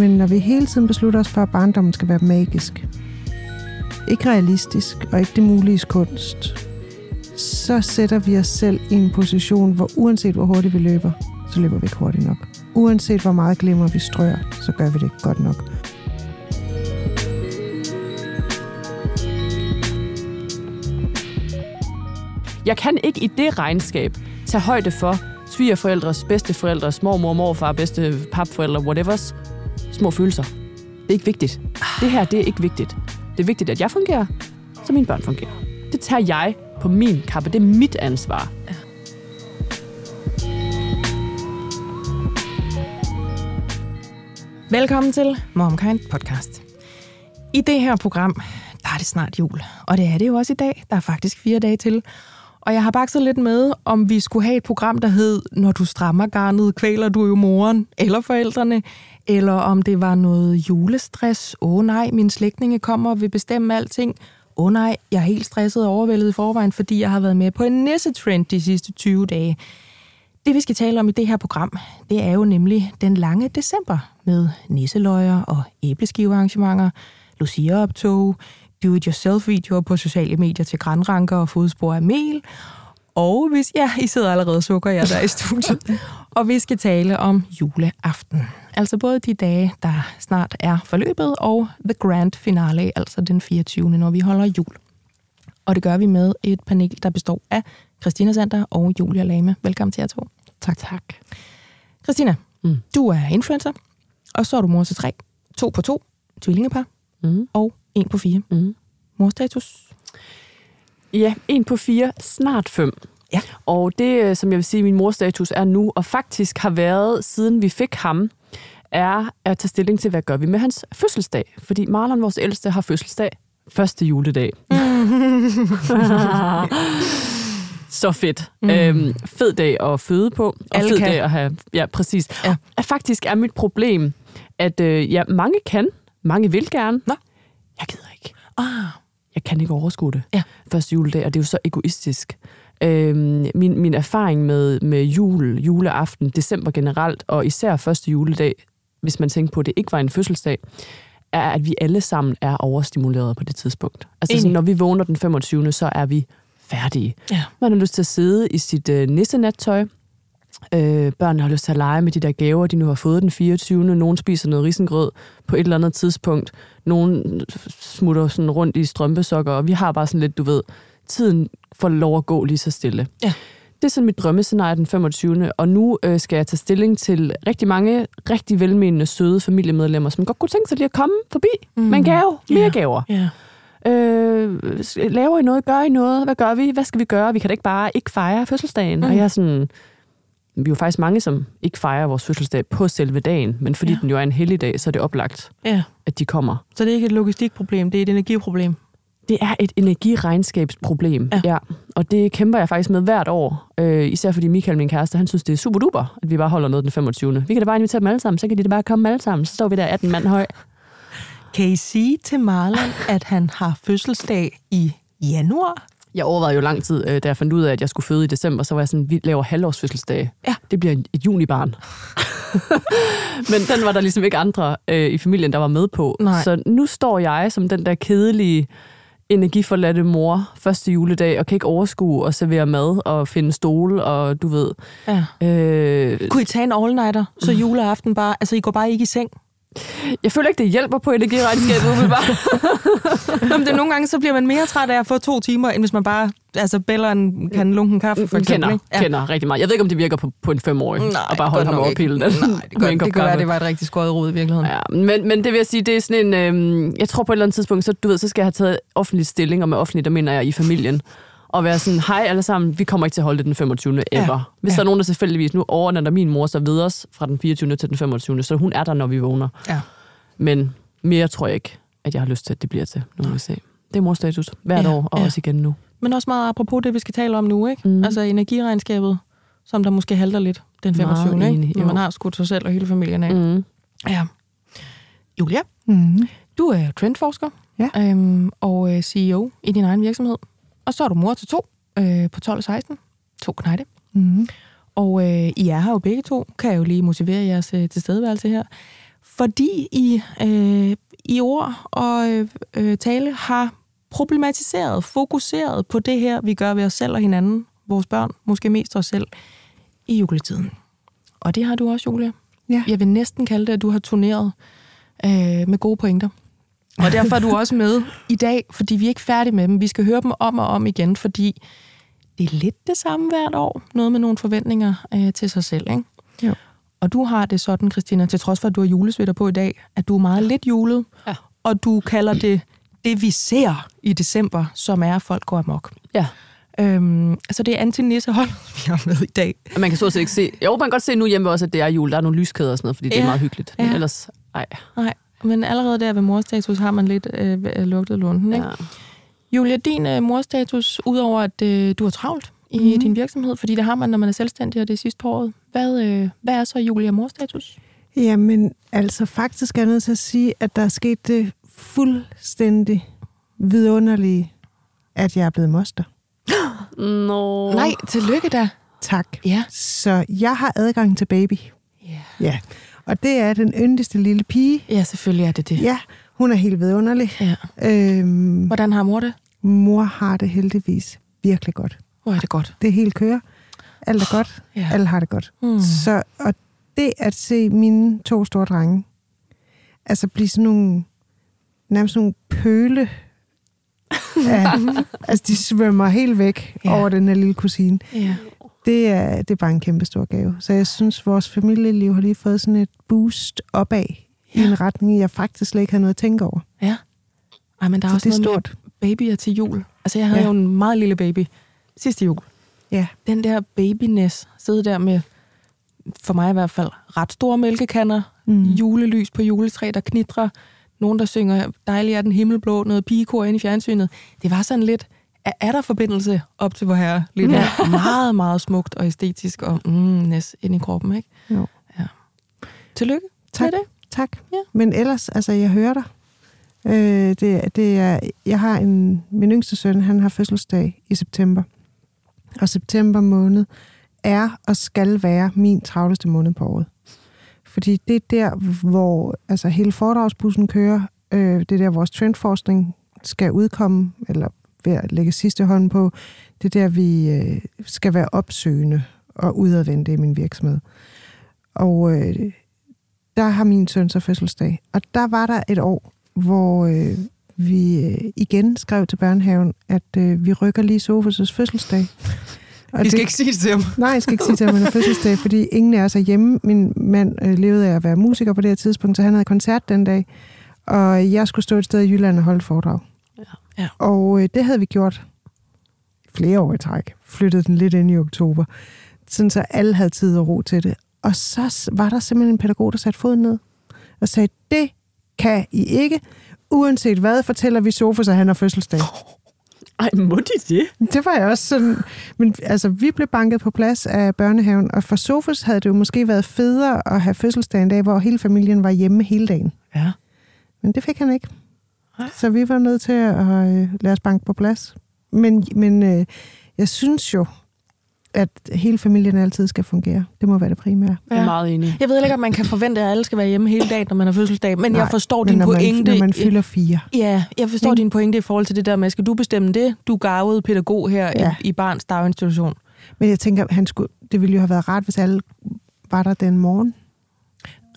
Men når vi hele tiden beslutter os for, at barndommen skal være magisk, ikke realistisk og ikke det mulige kunst, så sætter vi os selv i en position, hvor uanset hvor hurtigt vi løber, så løber vi ikke hurtigt nok. Uanset hvor meget glimmer vi strør, så gør vi det ikke godt nok. Jeg kan ikke i det regnskab tage højde for svigerforældres, bedsteforældres, mormor, morfar, bedste papforældre, whatevers, små følelser. Det er ikke vigtigt. Det her, det er ikke vigtigt. Det er vigtigt, at jeg fungerer, så mine børn fungerer. Det tager jeg på min kappe. Det er mit ansvar. Ja. Velkommen til MomKind Podcast. I det her program, der er det snart jul. Og det er det jo også i dag. Der er faktisk fire dage til. Og jeg har bakset lidt med, om vi skulle have et program, der hed, når du strammer garnet, kvæler du jo moren eller forældrene, eller om det var noget julestress. Åh oh, nej, min slægtninge kommer og vil bestemme alting. Åh oh, nej, jeg er helt stresset og overvældet i forvejen, fordi jeg har været med på en nissetrend de sidste 20 dage. Det vi skal tale om i det her program, det er jo nemlig den lange december med nisseløjer og æbleskivearrangementer, Lucia-optog, do-it-yourself-videoer på sociale medier til grænranker og fodspor af mel. Og hvis, ja, I sidder allerede sukker jer der i studiet. og vi skal tale om juleaften. Altså både de dage, der snart er forløbet, og the grand finale, altså den 24. når vi holder jul. Og det gør vi med et panel, der består af Christina Sander og Julia Lame. Velkommen til jer to. Tak. Tak. Christina, mm. du er influencer, og så er du mor til tre. To på to, tvillingepar, mm. og en på fire. Mm. Morstatus? Ja, en på fire, snart fem. Ja. Og det, øh, som jeg vil sige, min morstatus er nu, og faktisk har været, siden vi fik ham, er at tage stilling til, hvad gør vi med hans fødselsdag. Fordi Marlon, vores ældste, har fødselsdag første juledag. så fedt. Mm. Øhm, fed dag at føde på, og Alle fed kan. dag at have... Ja, præcis. Ja. Faktisk er mit problem, at øh, ja, mange kan, mange vil gerne. Nå. Jeg gider ikke. Ah. Jeg kan ikke overskue det. Ja. Første juledag, og det er jo så egoistisk. Øhm, min, min erfaring med, med jul, juleaften, december generelt, og især første juledag, hvis man tænker på, at det ikke var en fødselsdag, er, at vi alle sammen er overstimuleret på det tidspunkt. Altså sådan, når vi vågner den 25., så er vi færdige. Ja. Man har lyst til at sidde i sit øh, nissenattøj. Øh, børnene har lyst til at lege med de der gaver, de nu har fået den 24. Nogen spiser noget risengrød på et eller andet tidspunkt. Nogen smutter sådan rundt i strømpesokker, og vi har bare sådan lidt, du ved, tiden får lov at gå lige så stille. Ja. Det er sådan mit drømmescenarie den 25. Og nu øh, skal jeg tage stilling til rigtig mange rigtig velmenende, søde familiemedlemmer, som godt kunne tænke sig lige at komme forbi mm. med en gave. Mere yeah. gaver. Yeah. Øh, laver I noget? Gør I noget? Hvad gør vi? Hvad skal vi gøre? Vi kan da ikke bare ikke fejre fødselsdagen. Mm. Og jeg er sådan... Vi er jo faktisk mange, som ikke fejrer vores fødselsdag på selve dagen, men fordi ja. den jo er en hellig dag, så er det oplagt, ja. at de kommer. Så det er ikke et logistikproblem, det er et energiproblem? Det er et energiregnskabsproblem, ja. ja. Og det kæmper jeg faktisk med hvert år. Øh, især fordi Michael, min kæreste, han synes, det er super duper, at vi bare holder noget den 25. Vi kan da bare invitere dem alle sammen, så kan de da bare komme alle sammen. Så står vi der 18 mand høj. Kan I sige til Marlon, at han har fødselsdag i januar? Jeg overvejede jo lang tid, øh, da jeg fandt ud af, at jeg skulle føde i december, så var jeg sådan, vi laver halvårsfødselsdag. Ja. Det bliver et junibarn. Men den var der ligesom ikke andre øh, i familien, der var med på. Nej. Så nu står jeg som den der kedelige, energiforladte mor første juledag, og kan ikke overskue og servere mad og finde stole, og du ved. Ja. Øh, Kunne I tage en all-nighter, så juleaften bare, altså I går bare ikke i seng? Jeg føler ikke, det hjælper på energiregnskabet, umiddelbart. Jamen, det, nogle gange så bliver man mere træt af at få to timer, end hvis man bare altså, bæller en kan lunken kaffe, for eksempel. Kender, ja. kender rigtig meget. Jeg ved ikke, om det virker på, på en femårig, Nej, og bare holde ham over pillen. Nej, det, gør, det kan være, det var et rigtig skåret rod i virkeligheden. Ja, men, men det vil jeg sige, det er sådan en... Øh, jeg tror på et eller andet tidspunkt, så, du ved, så skal jeg have taget offentlig stilling, og med offentlig, der mener jeg i familien og være sådan, hej alle sammen, vi kommer ikke til at holde det den 25. Ja. ever. Hvis ja. der er nogen, der selvfølgelig nu overnatter min mor så videre fra den 24. til den 25. Så hun er der, når vi vågner. Ja. Men mere tror jeg ikke, at jeg har lyst til, at det bliver til. Nu må vi se. Det er morstatus hvert ja. år, og ja. også igen nu. Men også meget apropos det, vi skal tale om nu, ikke? Mm. Altså energiregnskabet, som der måske halter lidt den 25. Meget ikke? Enig, man har skudt sig selv og hele familien af. Mm. Ja. Julia, mm. du er trendforsker ja. øhm, og øh, CEO i din egen virksomhed. Og så er du mor til to øh, på 12 og 16. To knejde. Mm. Og øh, I er her jo begge to. Kan jeg jo lige motivere jeres øh, tilstedeværelse her. fordi I øh, i ord og øh, øh, tale har problematiseret, fokuseret på det her, vi gør ved os selv og hinanden, vores børn, måske mest os selv, i juletiden. Og det har du også, Julia. Ja. Jeg vil næsten kalde det, at du har turneret øh, med gode pointer. Og derfor er du også med i dag, fordi vi er ikke færdige med dem. Vi skal høre dem om og om igen, fordi det er lidt det samme hvert år. Noget med nogle forventninger øh, til sig selv, ikke? Jo. Og du har det sådan, Christina, til trods for, at du har julesvætter på i dag, at du er meget lidt julet, ja. og du kalder det det, vi ser i december, som er, at folk går amok. Ja. Øhm, så det er Antin Nissehold, vi har med i dag. Man kan så ikke se... Jo, man kan godt se nu hjemme også, at det er jul. Der er nogle lyskæder og sådan noget, fordi ja. det er meget hyggeligt. Men ja. ellers, ej. Nej, men allerede der ved morstatus har man lidt øh, lugtet lunden, ikke? Ja. Julia, din øh, morstatus, udover at øh, du er travlt i mm. din virksomhed, fordi det har man, når man er selvstændig, og det er sidste på året. Hvad, øh, hvad er så Julia morstatus? Jamen, altså faktisk er jeg nødt til at sige, at der er sket det fuldstændig vidunderlige, at jeg er blevet moster. Nå. Nej, tillykke da. Tak. Ja. Så jeg har adgang til baby. Ja. Ja. Og det er den yndigste lille pige. Ja, selvfølgelig er det det. Ja, hun er helt vidunderlig. Ja. Øhm, Hvordan har mor det? Mor har det heldigvis virkelig godt. Hvor er det godt? Det hele kører. Alt er godt. Ja. Alle har det godt. Mm. Så, og det at se mine to store drenge, altså blive sådan nogle, nærmest nogle pøle, ja, altså de svømmer helt væk ja. over den her lille kusine. Ja. Det er, det er bare en kæmpe stor gave. Så jeg synes, vores familieliv har lige fået sådan et boost opad ja. i en retning, jeg faktisk slet ikke havde noget at tænke over. Ja. Ej, men der er så også det er noget stort. med babyer til jul. Altså, jeg havde ja. jo en meget lille baby sidste jul. Ja. Den der babyness, sidde der med, for mig i hvert fald, ret store mælkekander, mm. julelys på juletræ, der knitrer, nogen, der synger dejlig er den himmelblå, noget pigekor ind i fjernsynet. Det var sådan lidt, er der forbindelse op til vor herre? Lidt ja. meget, meget smukt og æstetisk og mm, næs ind i kroppen, ikke? Jo. Ja. Tillykke tak. det. Tak. Ja. Men ellers, altså, jeg hører dig. Øh, det, det er, jeg har en, min yngste søn, han har fødselsdag i september. Og september måned er og skal være min travleste måned på året. Fordi det er der, hvor altså, hele foredragsbussen kører. Øh, det er der, vores trendforskning skal udkomme, eller ved at lægge sidste hånd på. Det er der, vi øh, skal være opsøgende og udadvendte i min virksomhed. Og øh, der har min søn så fødselsdag. Og der var der et år, hvor øh, vi øh, igen skrev til børnehaven, at øh, vi rykker lige Sofus' fødselsdag. Og I skal det, ikke sige det til ham. Nej, jeg skal ikke sige til ham, han er fødselsdag, fordi ingen af os er hjemme. Min mand øh, levede af at være musiker på det her tidspunkt, så han havde koncert den dag. Og jeg skulle stå et sted i Jylland og holde foredrag. Ja. Ja. Og øh, det havde vi gjort flere år i træk. Flyttede den lidt ind i oktober. Sådan så alle havde tid og ro til det. Og så var der simpelthen en pædagog, der satte foden ned og sagde, det kan I ikke. Uanset hvad, fortæller vi Sofus, at han har fødselsdag. Ej, må de det? Det var jeg også sådan... Men altså, vi blev banket på plads af børnehaven, og for Sofus havde det jo måske været federe at have fødselsdag en dag, hvor hele familien var hjemme hele dagen. Ja. Men det fik han ikke. Så vi var nødt til at øh, lade os banke på plads. Men, men øh, jeg synes jo, at hele familien altid skal fungere. Det må være det primære. Ja. Jeg er meget enig. Jeg ved ikke, om man kan forvente, at alle skal være hjemme hele dagen, når man har fødselsdag, men Nej, jeg forstår din pointe. Man, når man fylder fire. Ja, jeg forstår din pointe i forhold til det der med, skal du bestemme det? Du gavede pædagog her ja. i, i barns daginstitution. Men jeg tænker, han skulle, det ville jo have været rart, hvis alle var der den morgen.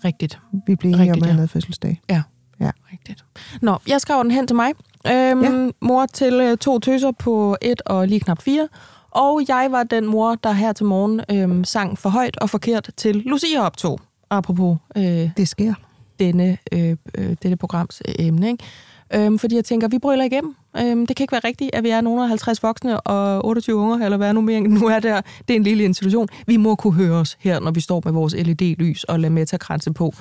Rigtigt. Vi blev enige om, at han havde fødselsdag. Ja. Ja. Rigtigt. Nå, jeg skrev den hen til mig. Øhm, ja. Mor til øh, to tøser på et og lige knap fire. Og jeg var den mor, der her til morgen øhm, sang for højt og forkert til Lucia-optog. Apropos øh, det sker. Denne, øh, øh, dette programs øh, emne. Ikke? Øhm, fordi jeg tænker, vi bryller igennem. Øhm, det kan ikke være rigtigt, at vi er nogle af 50 voksne og 28 unger, eller hvad nu mere nu er der. Det er en lille institution. Vi må kunne høre os her, når vi står med vores LED-lys og lader metakranse på.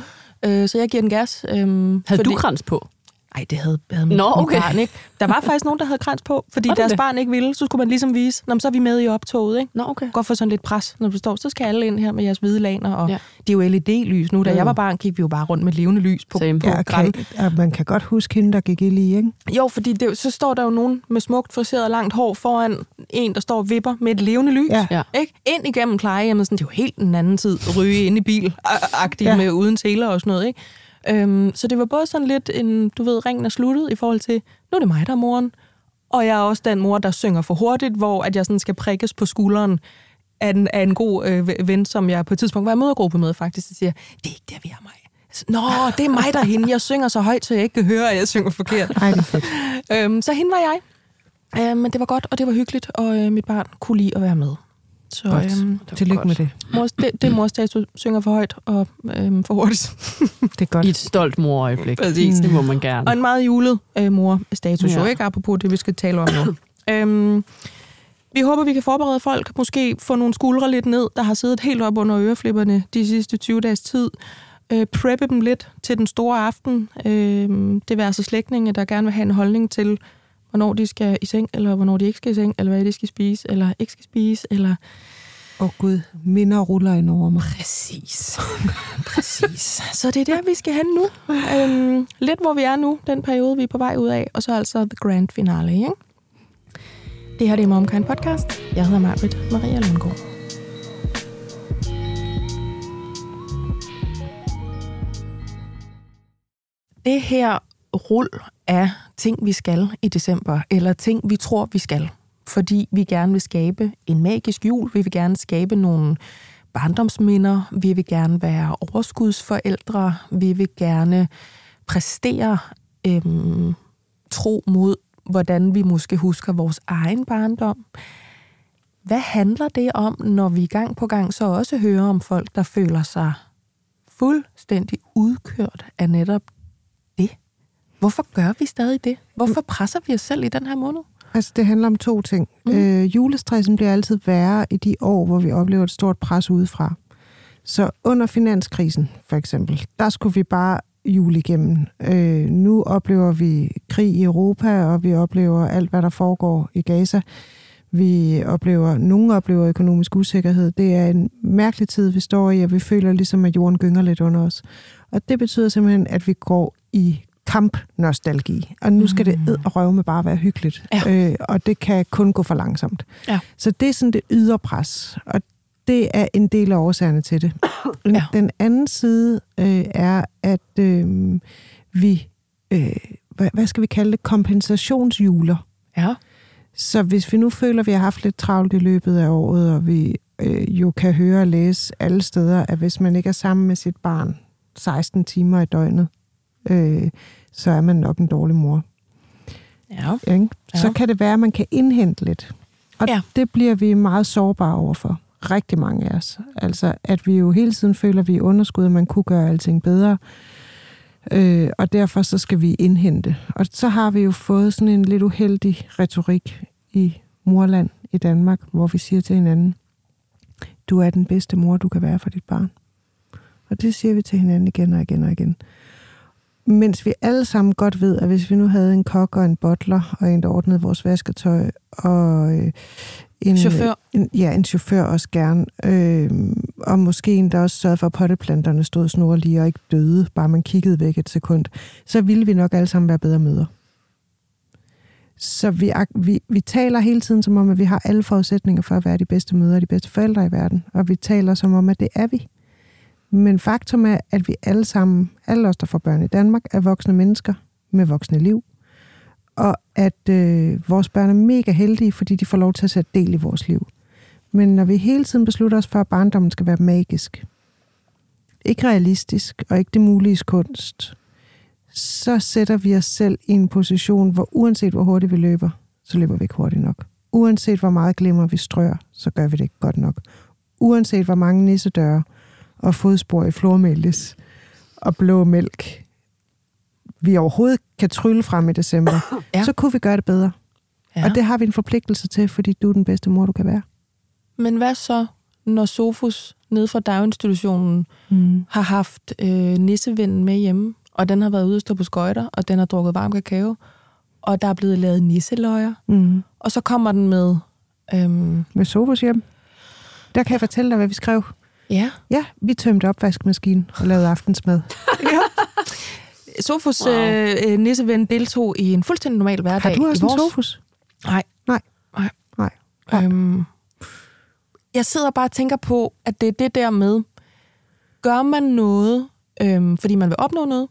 Øh, så jeg giver den gas. Øhm, Havde fordi... du krans på? Nej, det havde, havde mit, Nå, okay. mit barn ikke. Der var faktisk nogen, der havde krans på, fordi deres det? barn ikke ville. Så skulle man ligesom vise, Nå, så er vi med i optoget. Ikke? Nå, okay. Godt få sådan lidt pres, når du står. Så skal alle ind her med jeres hvide laner. Og ja. det er jo LED-lys nu. Da mm. jeg var barn, gik vi jo bare rundt med levende lys på, Same. på ja, okay. ja, man kan godt huske hende, der gik i lige, ikke? Jo, fordi det, så står der jo nogen med smukt friseret langt hår foran en, der står og vipper med et levende lys. Ja. Ikke? Ind igennem plejehjemmet. Sådan, det er jo helt en anden tid. Ryge ind i bil, agtigt ja. med uden tæler og sådan noget. Ikke? Øhm, så det var både sådan lidt en, du ved, ringen er sluttet i forhold til, nu er det mig, der er moren. Og jeg er også den mor, der synger for hurtigt, hvor at jeg sådan skal prikkes på skulderen af en, af en god øh, ven, som jeg på et tidspunkt var i mødergruppe med faktisk, der siger, det er ikke der, vi er mig. Nå, det er mig der hende. Jeg synger så højt, så jeg ikke kan høre, at jeg synger forkert. Ej, det er fedt. Øhm, så hende var jeg. Øh, men det var godt, og det var hyggeligt, og øh, mit barn kunne lide at være med. Så, godt. Øhm, Tillykke med det. Mors, det. Det er mors dag, du synger for højt og øhm, for hurtigt. det er godt. I et stolt morøjeblik. Præcis. Det må man gerne. Og en meget julet øh, mor-status, ja. jo ikke apropos det, vi skal tale om nu. øhm, vi håber, vi kan forberede folk, måske få nogle skuldre lidt ned, der har siddet helt op under øreflipperne de sidste 20 dages tid. Øh, preppe dem lidt til den store aften. Øh, det vil altså slægtninge, der gerne vil have en holdning til, hvornår de skal i seng, eller hvornår de ikke skal i seng, eller hvad de skal spise, eller ikke skal spise, eller... Åh oh, Gud, minder ruller ind over mig. Præcis. Præcis. Så det er der, vi skal hen nu. Øhm, lidt hvor vi er nu, den periode, vi er på vej ud af, og så altså the grand finale, ikke? Det her det er Momkind Podcast. Jeg hedder Marbet Maria Lundgaard. Det her rul af ting, vi skal i december, eller ting, vi tror, vi skal, fordi vi gerne vil skabe en magisk jul, vi vil gerne skabe nogle barndomsminder, vi vil gerne være overskudsforældre, vi vil gerne præstere øhm, tro mod hvordan vi måske husker vores egen barndom. Hvad handler det om, når vi gang på gang så også hører om folk, der føler sig fuldstændig udkørt af netop? Hvorfor gør vi stadig det? Hvorfor presser vi os selv i den her måned? Altså, det handler om to ting. Mm. Øh, julestressen bliver altid værre i de år, hvor vi oplever et stort pres udefra. Så under finanskrisen, for eksempel, der skulle vi bare jul igennem. Øh, nu oplever vi krig i Europa, og vi oplever alt, hvad der foregår i Gaza. Vi oplever, nogle oplever økonomisk usikkerhed. Det er en mærkelig tid, vi står i, og vi føler ligesom, at jorden gynger lidt under os. Og det betyder simpelthen, at vi går i kamp-nostalgi. Og nu skal det mm. ed og røve med bare være hyggeligt. Ja. Øh, og det kan kun gå for langsomt. Ja. Så det er sådan det ydre pres. Og det er en del af årsagerne til det. Ja. Den anden side øh, er, at øh, vi, øh, hvad, hvad skal vi kalde det, kompensationsjuler. Ja. Så hvis vi nu føler, at vi har haft lidt travlt i løbet af året, og vi øh, jo kan høre og læse alle steder, at hvis man ikke er sammen med sit barn 16 timer i døgnet, øh, så er man nok en dårlig mor. Ja. Ikke? Så ja. kan det være, at man kan indhente lidt. Og ja. det bliver vi meget sårbare overfor rigtig mange af os. Altså, at vi jo hele tiden føler, at vi er underskud, og man kunne gøre alting bedre. Øh, og derfor så skal vi indhente. Og så har vi jo fået sådan en lidt uheldig retorik i morland i Danmark, hvor vi siger til hinanden, du er den bedste mor, du kan være for dit barn. Og det siger vi til hinanden igen og igen og igen. Mens vi alle sammen godt ved, at hvis vi nu havde en kok og en butler, og en, der ordnede vores vasketøj, og øh, en chauffør. En, ja, en chauffør også gerne. Øh, og måske en, der også sørgede for, at potteplanterne stod snorlige og ikke døde, bare man kiggede væk et sekund. Så ville vi nok alle sammen være bedre møder. Så vi, vi, vi taler hele tiden som om, at vi har alle forudsætninger for at være de bedste mødre og de bedste forældre i verden. Og vi taler som om, at det er vi. Men faktum er, at vi alle sammen, alle os, der får børn i Danmark, er voksne mennesker med voksne liv og at øh, vores børn er mega heldige, fordi de får lov til at sætte del i vores liv. Men når vi hele tiden beslutter os for, at barndommen skal være magisk, ikke realistisk og ikke det mulige kunst, så sætter vi os selv i en position, hvor uanset hvor hurtigt vi løber, så løber vi ikke hurtigt nok. Uanset hvor meget glemmer vi strør, så gør vi det ikke godt nok. Uanset hvor mange nissedøre og fodspor i flormelis og blå mælk vi overhovedet kan trylle frem i december, ja. så kunne vi gøre det bedre. Ja. Og det har vi en forpligtelse til, fordi du er den bedste mor, du kan være. Men hvad så, når Sofus nede fra daginstitutionen mm. har haft øh, nissevinden med hjemme, og den har været ude og stå på skøjter, og den har drukket varm kakao, og der er blevet lavet nisseløjer, mm. og så kommer den med... Øhm, med Sofus hjem. Der kan jeg fortælle dig, hvad vi skrev. Ja. Ja, vi tømte opvaskemaskinen og lavede aftensmad. ja. Sofus wow. øh, øh nisseven deltog i en fuldstændig normal hverdag. Har du også vores... en Sofus? Nej. Nej. Nej. Nej. Øhm, jeg sidder bare og tænker på, at det er det der med, gør man noget øhm, fordi man vil opnå noget,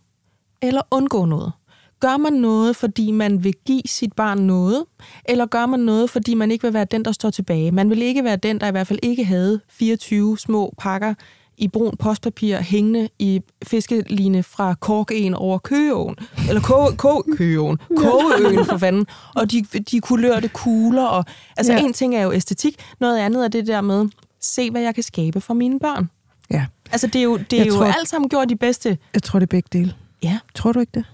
eller undgå noget. Gør man noget, fordi man vil give sit barn noget, eller gør man noget, fordi man ikke vil være den, der står tilbage? Man vil ikke være den, der i hvert fald ikke havde 24 små pakker i brun postpapir hængende i fiskeline fra Korkeen over Køgeåen. Eller ko, ko, Køgeåen. Kogeøen for fanden. Og de, de kulørte kugler. Og, altså ja. en ting er jo æstetik, noget andet er det der med, se hvad jeg kan skabe for mine børn. Ja. Altså det er jo, det er jo tror, alt sammen gjort de bedste. Jeg tror, det er begge dele. Ja. Tror du ikke det?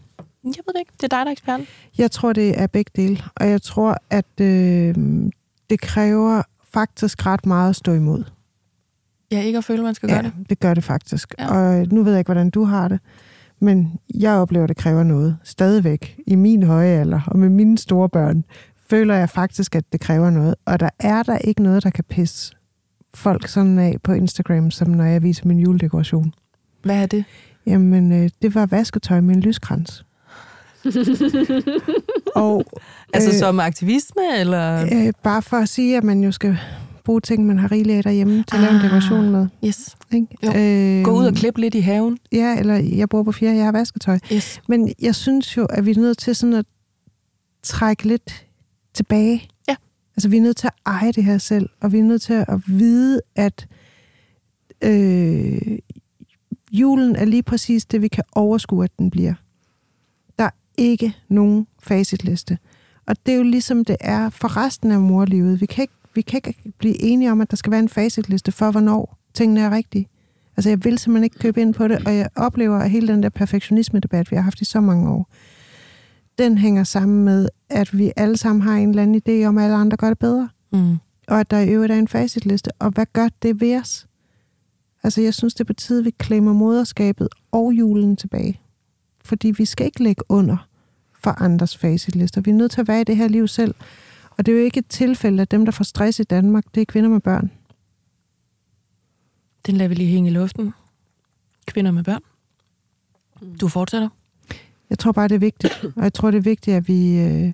Jeg ved det ikke. Det er dig, der er eksperten. Jeg tror, det er begge dele. Og jeg tror, at øh, det kræver faktisk ret meget at stå imod. Ja, ikke at føle, man skal ja, gøre det. det gør det faktisk. Ja. Og nu ved jeg ikke, hvordan du har det, men jeg oplever, at det kræver noget. Stadigvæk i min høje alder og med mine store børn, føler jeg faktisk, at det kræver noget. Og der er der ikke noget, der kan pisse folk sådan af på Instagram, som når jeg viser min juledekoration. Hvad er det? Jamen, øh, det var vasketøj med en lyskrans. og, altså øh, som aktivisme, eller? Øh, bare for at sige, at man jo skal bruge ting, man har rigeligt af derhjemme til at lave en ah, dekoration med. Yes. Ikke? Øh, Gå ud og klippe lidt i haven. Ja, eller jeg bor på fjerde, jeg har vasketøj. Yes. Men jeg synes jo, at vi er nødt til sådan at trække lidt tilbage. Ja. Altså, vi er nødt til at eje det her selv, og vi er nødt til at vide, at øh, julen er lige præcis det, vi kan overskue, at den bliver. Ikke nogen facitliste. Og det er jo ligesom det er for resten af morlivet. Vi kan ikke vi kan ikke blive enige om, at der skal være en facitliste for, hvornår tingene er rigtige. Altså, jeg vil simpelthen ikke købe ind på det, og jeg oplever, at hele den der perfektionisme-debat, vi har haft i så mange år, den hænger sammen med, at vi alle sammen har en eller anden idé om, at alle andre gør det bedre. Mm. Og at der i øvrigt er en facitliste. Og hvad gør det ved os? Altså, jeg synes, det er på tide, at vi klemmer moderskabet og julen tilbage. Fordi vi skal ikke lægge under for andres facitlister. Vi er nødt til at være i det her liv selv. Og det er jo ikke et tilfælde, at dem, der får stress i Danmark, det er kvinder med børn. Den lader vi lige hænge i luften. Kvinder med børn. Du fortsætter. Jeg tror bare, det er vigtigt. Og jeg tror, det er vigtigt, at vi, øh,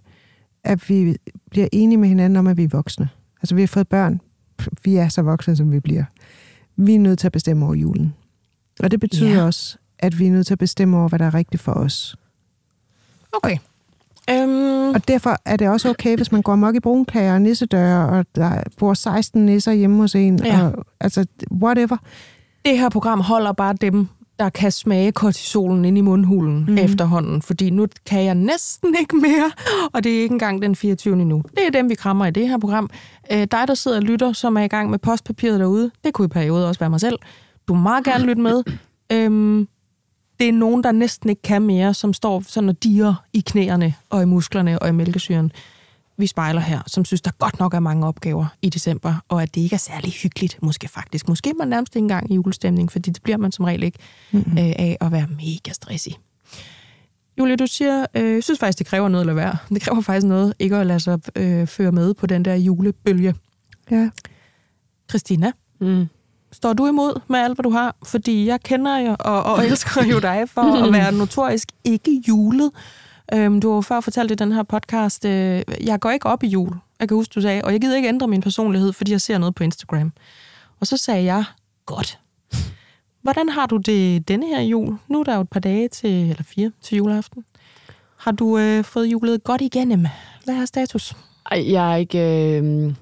at vi bliver enige med hinanden om, at vi er voksne. Altså, vi har fået børn. Vi er så voksne, som vi bliver. Vi er nødt til at bestemme over julen. Og det betyder ja. også, at vi er nødt til at bestemme over, hvad der er rigtigt for os. Okay. Um... Og derfor er det også okay, hvis man går mok i brunkager og nissedøre, og der bor 16 nisser hjemme hos en. Ja. Og, altså, whatever. Det her program holder bare dem, der kan smage kortisolen ind i mundhulen mm. efterhånden, fordi nu kan jeg næsten ikke mere, og det er ikke engang den 24. nu. Det er dem, vi krammer i det her program. Øh, dig, der sidder og lytter, som er i gang med postpapiret derude, det kunne i perioder også være mig selv. Du må meget gerne lytte med. Øhm, det er nogen, der næsten ikke kan mere, som står sådan og diger i knæerne og i musklerne og i mælkesyren. Vi spejler her, som synes, der godt nok er mange opgaver i december, og at det ikke er særlig hyggeligt, måske faktisk. Måske man nærmest ikke engang i julestemning, fordi det bliver man som regel ikke mm-hmm. øh, af at være mega stressig. Julie, du siger, øh, jeg synes faktisk, det kræver noget at lade være. Det kræver faktisk noget ikke at lade sig øh, føre med på den der julebølge. Ja. Christina, mm. Står du imod med alt, hvad du har? Fordi jeg kender jo og, og elsker jo dig for at være notorisk ikke julet. Øhm, du har jo før fortalt i den her podcast, øh, jeg går ikke op i jul. Jeg kan huske, du sagde, og jeg gider ikke ændre min personlighed, fordi jeg ser noget på Instagram. Og så sagde jeg, godt. Hvordan har du det denne her jul? Nu er der jo et par dage til, eller fire, til juleaften. Har du øh, fået julet godt igennem? Hvad er status? Ej, jeg er ikke... Øh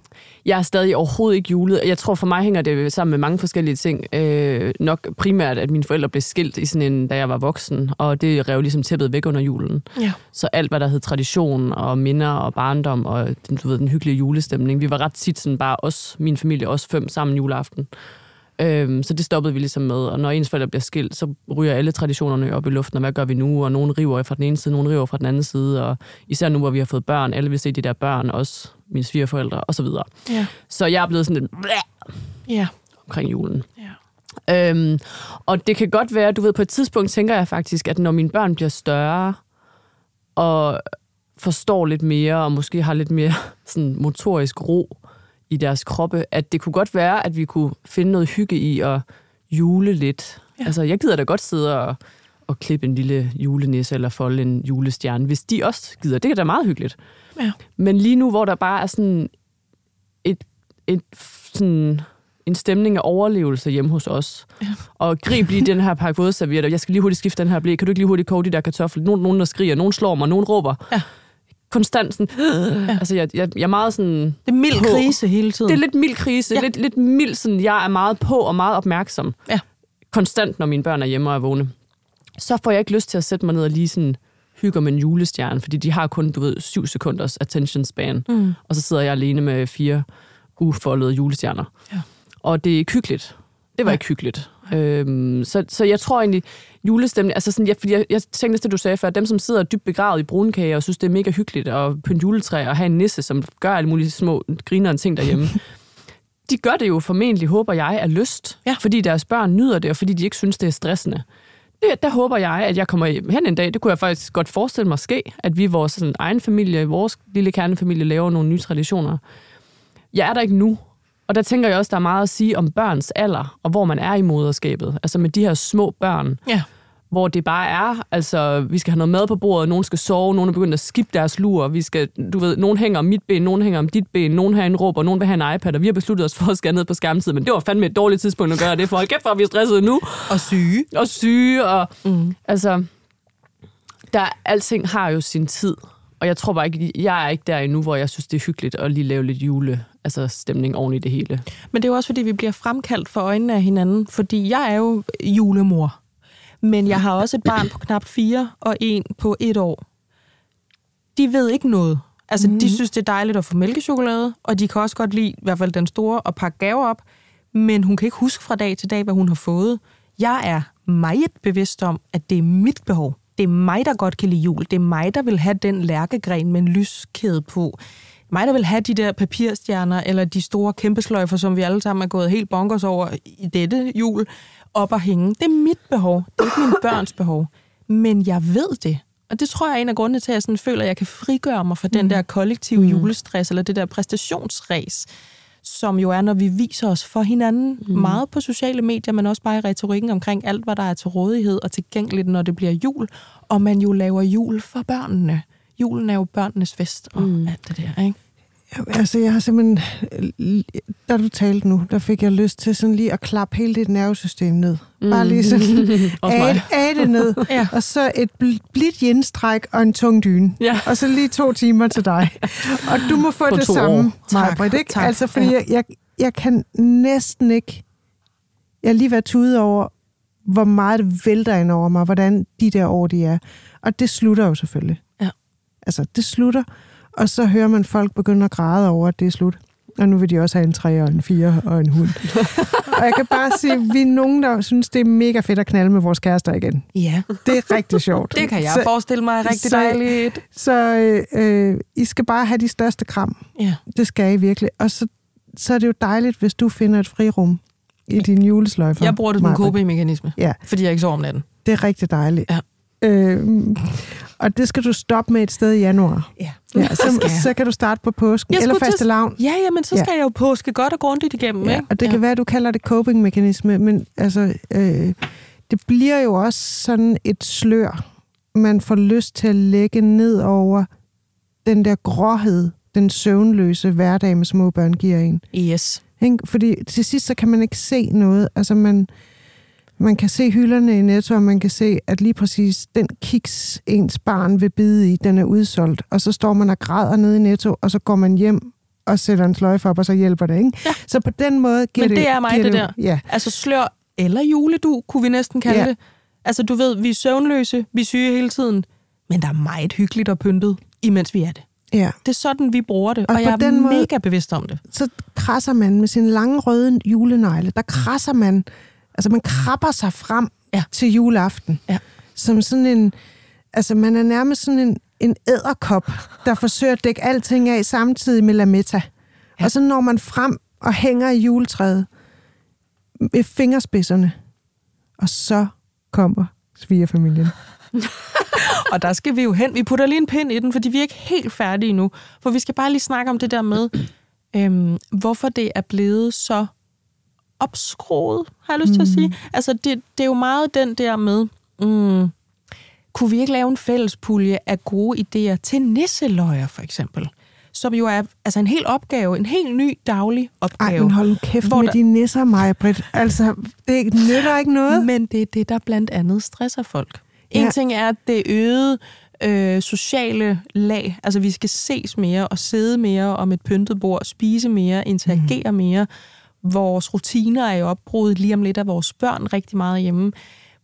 jeg er stadig overhovedet ikke julet. Jeg tror for mig hænger det sammen med mange forskellige ting. Øh, nok primært, at mine forældre blev skilt i sådan en, da jeg var voksen, og det rev ligesom tæppet væk under julen. Ja. Så alt, hvad der hed tradition og minder og barndom og du ved, den hyggelige julestemning. Vi var ret tit sådan bare os, min familie, os fem sammen juleaften. Øhm, så det stoppede vi ligesom med. Og når ens forældre bliver skilt, så ryger alle traditionerne op i luften, og hvad gør vi nu? Og nogen river fra den ene side, nogen river fra den anden side. Og især nu, hvor vi har fået børn, alle vil se de der børn, også mine svigerforældre, og så videre. Ja. Så jeg er blevet sådan lidt ja. omkring julen. Ja. Øhm, og det kan godt være, du ved, på et tidspunkt tænker jeg faktisk, at når mine børn bliver større, og forstår lidt mere, og måske har lidt mere sådan motorisk ro, i deres kroppe, at det kunne godt være, at vi kunne finde noget hygge i at jule lidt. Ja. Altså, jeg gider da godt sidde og, og klippe en lille julenisse eller folde en julestjerne, hvis de også gider. Det er da meget hyggeligt. Ja. Men lige nu, hvor der bare er sådan et, et sådan en stemning af overlevelse hjemme hos os. Ja. Og grib lige den her pakke vådservietter. Jeg skal lige hurtigt skifte den her blæ. Kan du ikke lige hurtigt koge de der kartofler? Nogen, nogen der skriger, nogen slår mig, nogen råber. Ja. Konstant sådan, ja. altså jeg, jeg, jeg er meget sådan... Det er mild på. krise hele tiden. Det er lidt mild krise. Ja. Lidt, lidt mild sådan, jeg er meget på og meget opmærksom. Ja. Konstant, når mine børn er hjemme og er vågne. Så får jeg ikke lyst til at sætte mig ned og lige sådan hygger med en julestjerne, fordi de har kun, du ved, syv sekunders attention span. Mm. Og så sidder jeg alene med fire ufoldede julestjerner. Ja. Og det er ikke hyggeligt. Det var ja. ikke hyggeligt. Øhm, så, så jeg tror egentlig, julestemning, altså sådan, jeg, fordi jeg, jeg tænkte det, du sagde før, dem som sidder dybt begravet i brunkage og synes, det er mega hyggeligt at pynte juletræ og have en nisse, som gør alle mulige små griner ting derhjemme. de gør det jo formentlig, håber jeg, af lyst, ja. fordi deres børn nyder det, og fordi de ikke synes, det er stressende det, der håber jeg, at jeg kommer hen en dag. Det kunne jeg faktisk godt forestille mig ske, at vi, vores sådan, egen familie, vores lille kernefamilie, laver nogle nye traditioner. Jeg er der ikke nu, og der tænker jeg også, der er meget at sige om børns alder, og hvor man er i moderskabet. Altså med de her små børn. Ja hvor det bare er, altså, vi skal have noget mad på bordet, nogen skal sove, nogen er begyndt at skifte deres lur, vi skal, du ved, nogen hænger om mit ben, nogen hænger om dit ben, nogen har en råb, og nogen vil have en iPad, og vi har besluttet os for at skære ned på skærmtid, men det var fandme et dårligt tidspunkt at gøre det, for hold kæft, for vi er stresset nu. Og syge. Og syge, og mm. altså, der, alting har jo sin tid, og jeg tror bare ikke, jeg er ikke der endnu, hvor jeg synes, det er hyggeligt at lige lave lidt jule, altså stemning oven i det hele. Men det er jo også, fordi vi bliver fremkaldt for øjnene af hinanden, fordi jeg er jo julemor. Men jeg har også et barn på knap fire og en på et år. De ved ikke noget. Altså, mm. de mhm. synes, det er dejligt at få mælkechokolade, og de kan også godt lide, i hvert fald den store, at pakke gaver op. Men hun kan ikke huske fra dag til dag, hvad hun har fået. Jeg er meget bevidst om, at det er mit behov. Det er mig, der godt kan lide jul. Det er mig, der vil have den lærkegren med en lyskæde på. Mig, der vil have de der papirstjerner, eller de store kæmpesløjfer, som vi alle sammen er gået helt bonkers over i dette jul op at hænge. Det er mit behov. Det er ikke min børns behov. Men jeg ved det. Og det tror jeg er en af grundene til, at jeg sådan føler, at jeg kan frigøre mig fra mm. den der kollektive mm. julestress, eller det der præstationsræs, som jo er, når vi viser os for hinanden mm. meget på sociale medier, men også bare i retorikken omkring alt, hvad der er til rådighed og tilgængeligt, når det bliver jul. Og man jo laver jul for børnene. Julen er jo børnenes fest og mm. alt det der, ikke? Altså, jeg har simpelthen... Da du talte nu, der fik jeg lyst til sådan lige at klappe hele dit nervesystem ned. Mm. Bare lige sådan af, af det ned. ja. Og så et blidt jenstræk og en tung dyne. Ja. Og så lige to timer til dig. Og du må få På det samme, Marbrit, ikke? Tak. Altså, fordi ja. jeg, jeg, jeg kan næsten ikke... Jeg har lige været tude over, hvor meget det vælter ind over mig, hvordan de der år, de er. Og det slutter jo selvfølgelig. Altså, det slutter. Og så hører man folk begynde at græde over, at det er slut. Og nu vil de også have en tre og en fire og en hund. og jeg kan bare sige, at vi er nogen, der synes, det er mega fedt at knalde med vores kærester igen. Ja. Det er rigtig sjovt. det kan jeg så, forestille mig er rigtig så, dejligt. Så øh, I skal bare have de største kram. Ja. Det skal I virkelig. Og så, så er det jo dejligt, hvis du finder et frirum i din julesløjfer. Jeg bruger det som en coping-mekanisme, ja. fordi jeg ikke sover om natten. Det er rigtig dejligt. Ja. Øh, og det skal du stoppe med et sted i januar. Ja, ja så, så kan du starte på påsken eller faste lavn. Ja, ja, men så skal ja. jeg jo påske godt og grundigt igennem. Ja, ikke? og det ja. kan være, at du kalder det coping-mekanisme, men altså, øh, det bliver jo også sådan et slør, man får lyst til at lægge ned over den der gråhed, den søvnløse hverdag med små børn giver en. Yes. Fordi til sidst, så kan man ikke se noget. Altså, man, man kan se hylderne i Netto, og man kan se, at lige præcis den kiks, ens barn vil bide i, den er udsolgt. Og så står man og græder nede i Netto, og så går man hjem og sætter en sløjfe op, og så hjælper det, ikke? Ja. Så på den måde giver Men det, det er mig, det, det der. Ja. Altså slør eller juledu, kunne vi næsten kalde ja. det. Altså du ved, vi er søvnløse, vi er syge hele tiden, men der er meget hyggeligt og pyntet, imens vi er det. Ja. Det er sådan, vi bruger det, og, og jeg er den mega måde, bevidst om det. Så krasser man med sin lange røde julenegle, der krasser man Altså man krabber sig frem ja. til juleaften. Ja. Som sådan en... Altså man er nærmest sådan en, en æderkop, der forsøger at dække alting af samtidig med lametta. Ja. Og så når man frem og hænger i juletræet med fingerspidserne. Og så kommer svigerfamilien. og der skal vi jo hen. Vi putter lige en pind i den, fordi vi er ikke helt færdige nu. For vi skal bare lige snakke om det der med, øhm, hvorfor det er blevet så opskroet, har jeg lyst mm. til at sige. Mm. Altså, det, det er jo meget den der med, mm, kunne vi ikke lave en fælles pulje af gode idéer til nisseløjer, for eksempel? som jo er altså en hel opgave, en helt ny daglig opgave. Ej, men hold kæft med der... de nisser, mig, Britt. Altså, det nytter ikke noget. Men det er det, der blandt andet stresser folk. En ja. ting er, at det øgede øh, sociale lag. Altså, vi skal ses mere og sidde mere om et pyntet bord, spise mere, interagere mm. mere. Vores rutiner er jo opbrudt lige om lidt af vores børn rigtig meget hjemme.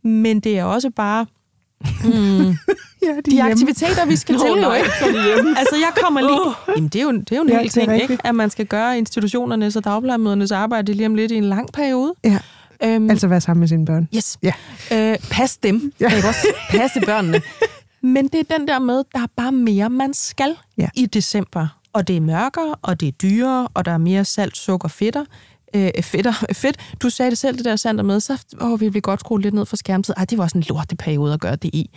Men det er også bare Mm. ja, de, de aktiviteter, vi skal til, jo ikke? altså, jeg kommer lige... Jamen, det er jo, det er jo en ja, hel ting, ikke? At man skal gøre institutionernes og dagplejemødernes arbejde lige om lidt i en lang periode. Ja. Øhm, altså være sammen med sine børn. Yes. Ja. Øh, pas dem. Ja. Ikke også? Passe børnene. Men det er den der med, der er bare mere, man skal ja. i december. Og det er mørkere, og det er dyrere, og der er mere salt, sukker, fedter øh, fedt, fedt. Du sagde det selv, det der Sander med, så åh, vi vil godt skrue lidt ned for skærmtid. Ej, det var sådan en lorteperiode at gøre det i.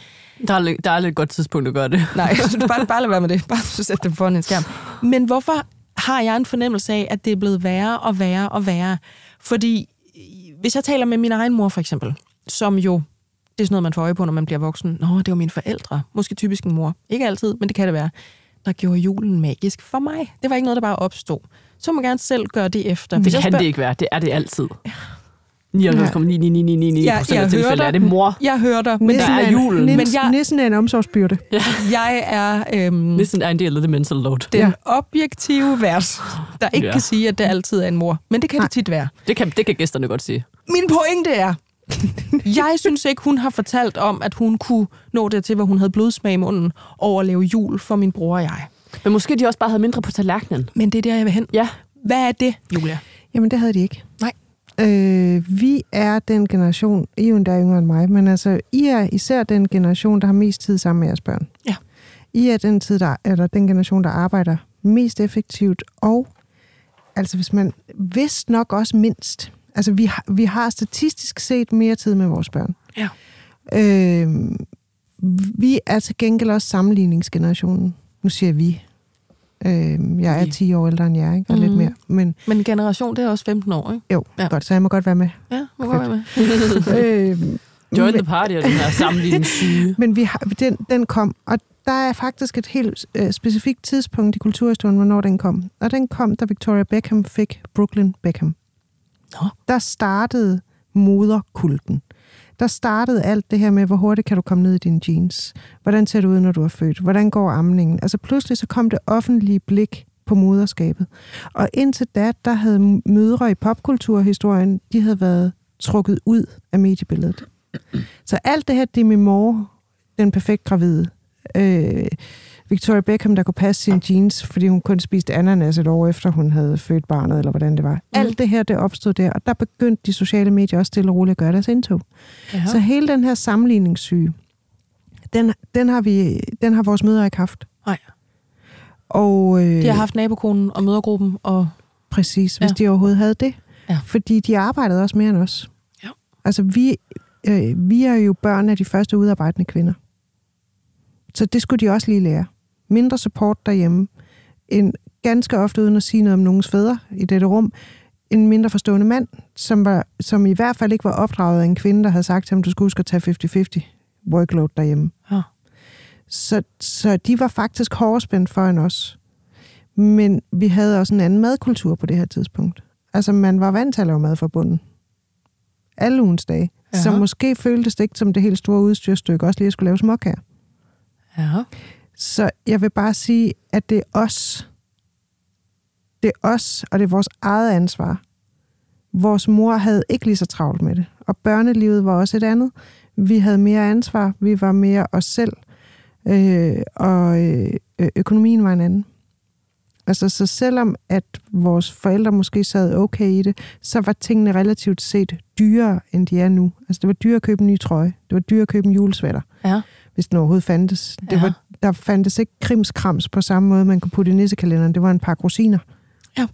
Der er, der er lidt godt tidspunkt at gøre det. Nej, bare, bare lad være med det. Bare sæt det foran en skærm. Men hvorfor har jeg en fornemmelse af, at det er blevet værre og værre og værre? Fordi hvis jeg taler med min egen mor for eksempel, som jo, det er sådan noget, man får øje på, når man bliver voksen. Nå, det var mine forældre. Måske typisk en mor. Ikke altid, men det kan det være. Der gjorde julen magisk for mig. Det var ikke noget, der bare opstod så må man gerne selv gøre det efter. Det kan spørger... det ikke være. Det er det altid. 99,99999 ja, procent af tilfælde er det mor. Jeg hører dig. Men der er julen. Men jeg, Nissen er en omsorgsbyrde. Ja. Jeg er... Øhm, Nissen er en del af det mental load. Den ja. objektive vers, der ikke ja. kan sige, at det altid er en mor. Men det kan Nej. det tit være. Det kan, det kan gæsterne godt sige. Min pointe er, jeg synes ikke, hun har fortalt om, at hun kunne nå det til, hvor hun havde blodsmag i munden over at lave jul for min bror og jeg. Men måske de også bare havde mindre på tallerkenen. Men det er der, jeg vil hen. Ja. Hvad er det, Julia? Jamen, det havde de ikke. Nej. Øh, vi er den generation, I er jo endda yngre end mig, men altså, I er især den generation, der har mest tid sammen med jeres børn. Ja. I er den, tid, der, eller den generation, der arbejder mest effektivt, og altså hvis man vidst nok også mindst. Altså vi har, vi har statistisk set mere tid med vores børn. Ja. Øh, vi er til gengæld også sammenligningsgenerationen. Nu siger vi. Øh, jeg er 10 år ældre end jer, ikke? og mm. lidt mere. Men, men en generation, det er også 15 år, ikke? Jo, ja. godt, så jeg må godt være med. Ja, må godt være med. øh, Join the party og den her sammenligningssyge. Men vi har, den, den kom, og der er faktisk et helt øh, specifikt tidspunkt i kulturhistorien, hvornår den kom. Og den kom, da Victoria Beckham fik Brooklyn Beckham. Nå. Der startede moderkulten der startede alt det her med, hvor hurtigt kan du komme ned i dine jeans? Hvordan ser du ud, når du er født? Hvordan går amningen? Altså pludselig så kom det offentlige blik på moderskabet. Og indtil da, der havde mødre i popkulturhistorien, de havde været trukket ud af mediebilledet. Så alt det her Demi Moore, den perfekt gravide, øh, Victoria Beckham, der kunne passe sine jeans, fordi hun kun spiste ananas et år efter, hun havde født barnet, eller hvordan det var. Mm. Alt det her, det opstod der, og der begyndte de sociale medier også stille og roligt at gøre deres indtog. Jaha. Så hele den her sammenligningssyge, den, den, har, vi, den har vores møder ikke haft. Nej. Og, øh, de har haft nabokonen og mødergruppen. Og... Præcis, hvis ja. de overhovedet havde det. Ja. Fordi de arbejdede også mere end os. Ja. Altså, vi, øh, vi er jo børn af de første udarbejdende kvinder. Så det skulle de også lige lære mindre support derhjemme, en ganske ofte uden at sige noget om nogens fædre i dette rum, en mindre forstående mand, som, var, som i hvert fald ikke var opdraget af en kvinde, der havde sagt til ham, du skulle huske at tage 50-50 workload derhjemme. Ja. Så, så de var faktisk hårdspændt for en os. Men vi havde også en anden madkultur på det her tidspunkt. Altså, man var vant til at lave mad fra bunden. Alle ugens dage. Ja. Så måske føltes det ikke som det helt store udstyrstykke, også lige at skulle lave smok her. Ja. Så jeg vil bare sige, at det er os. Det er os, og det er vores eget ansvar. Vores mor havde ikke lige så travlt med det, og børnelivet var også et andet. Vi havde mere ansvar, vi var mere os selv, øh, og øh, økonomien var en anden. Altså, så selvom at vores forældre måske sad okay i det, så var tingene relativt set dyrere, end de er nu. Altså, det var dyrere at købe en ny trøje. Det var dyrere at købe en julesvætter. Ja. Hvis den overhovedet fandtes. Det ja. var der fandtes ikke krimskrams på samme måde, man kunne putte i nissekalenderen. Det var en par rosiner. Ja.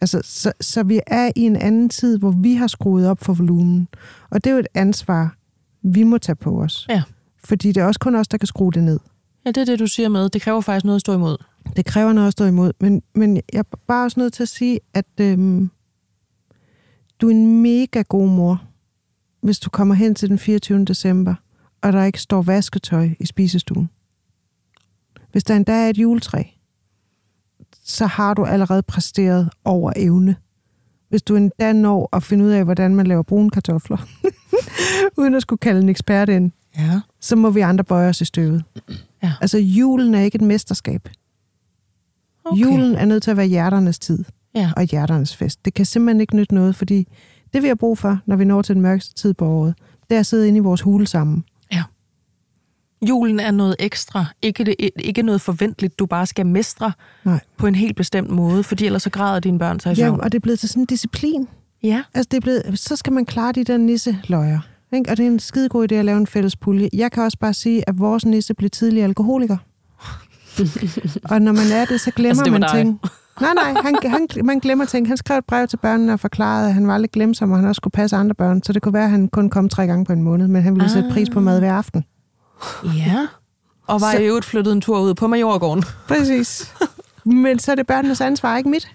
Altså, så, så vi er i en anden tid, hvor vi har skruet op for volumen. Og det er jo et ansvar, vi må tage på os. Ja. Fordi det er også kun os, der kan skrue det ned. Ja, det er det, du siger med. Det kræver faktisk noget at stå imod. Det kræver noget at stå imod. Men, men jeg er bare også nødt til at sige, at øhm, du er en mega god mor, hvis du kommer hen til den 24. december, og der ikke står vasketøj i spisestuen. Hvis der endda er et juletræ, så har du allerede præsteret over evne. Hvis du endda når at finde ud af, hvordan man laver brune kartofler, uden at skulle kalde en ekspert ind, ja. så må vi andre bøje os i støvet. Ja. Altså, julen er ikke et mesterskab. Okay. Julen er nødt til at være hjerternes tid ja. og hjerternes fest. Det kan simpelthen ikke nytte noget, fordi det vi har brug for, når vi når til den mørkeste tid på året, det er at sidde inde i vores hule sammen. Julen er noget ekstra, ikke, det, ikke noget forventeligt, du bare skal mestre Nej. på en helt bestemt måde, fordi ellers så græder dine børn sig i Ja, og det er blevet til sådan en disciplin. Ja. Altså, det er blevet, så skal man klare de der nisseløjer. Ikke? Og det er en skidegod idé at lave en fælles pulje. Jeg kan også bare sige, at vores nisse blev tidligere alkoholiker. og når man er det, så glemmer altså, det man ting. Nej, nej, han, han, man glemmer ting. Han skrev et brev til børnene og forklarede, at han var lidt glemsom, og han også skulle passe andre børn. Så det kunne være, at han kun kom tre gange på en måned, men han ville ah. sætte pris på mad hver aften. Ja. Og var så... i øvrigt flyttet en tur ud på Majorgården. Præcis. Men så er det børnenes ansvar, ikke mit.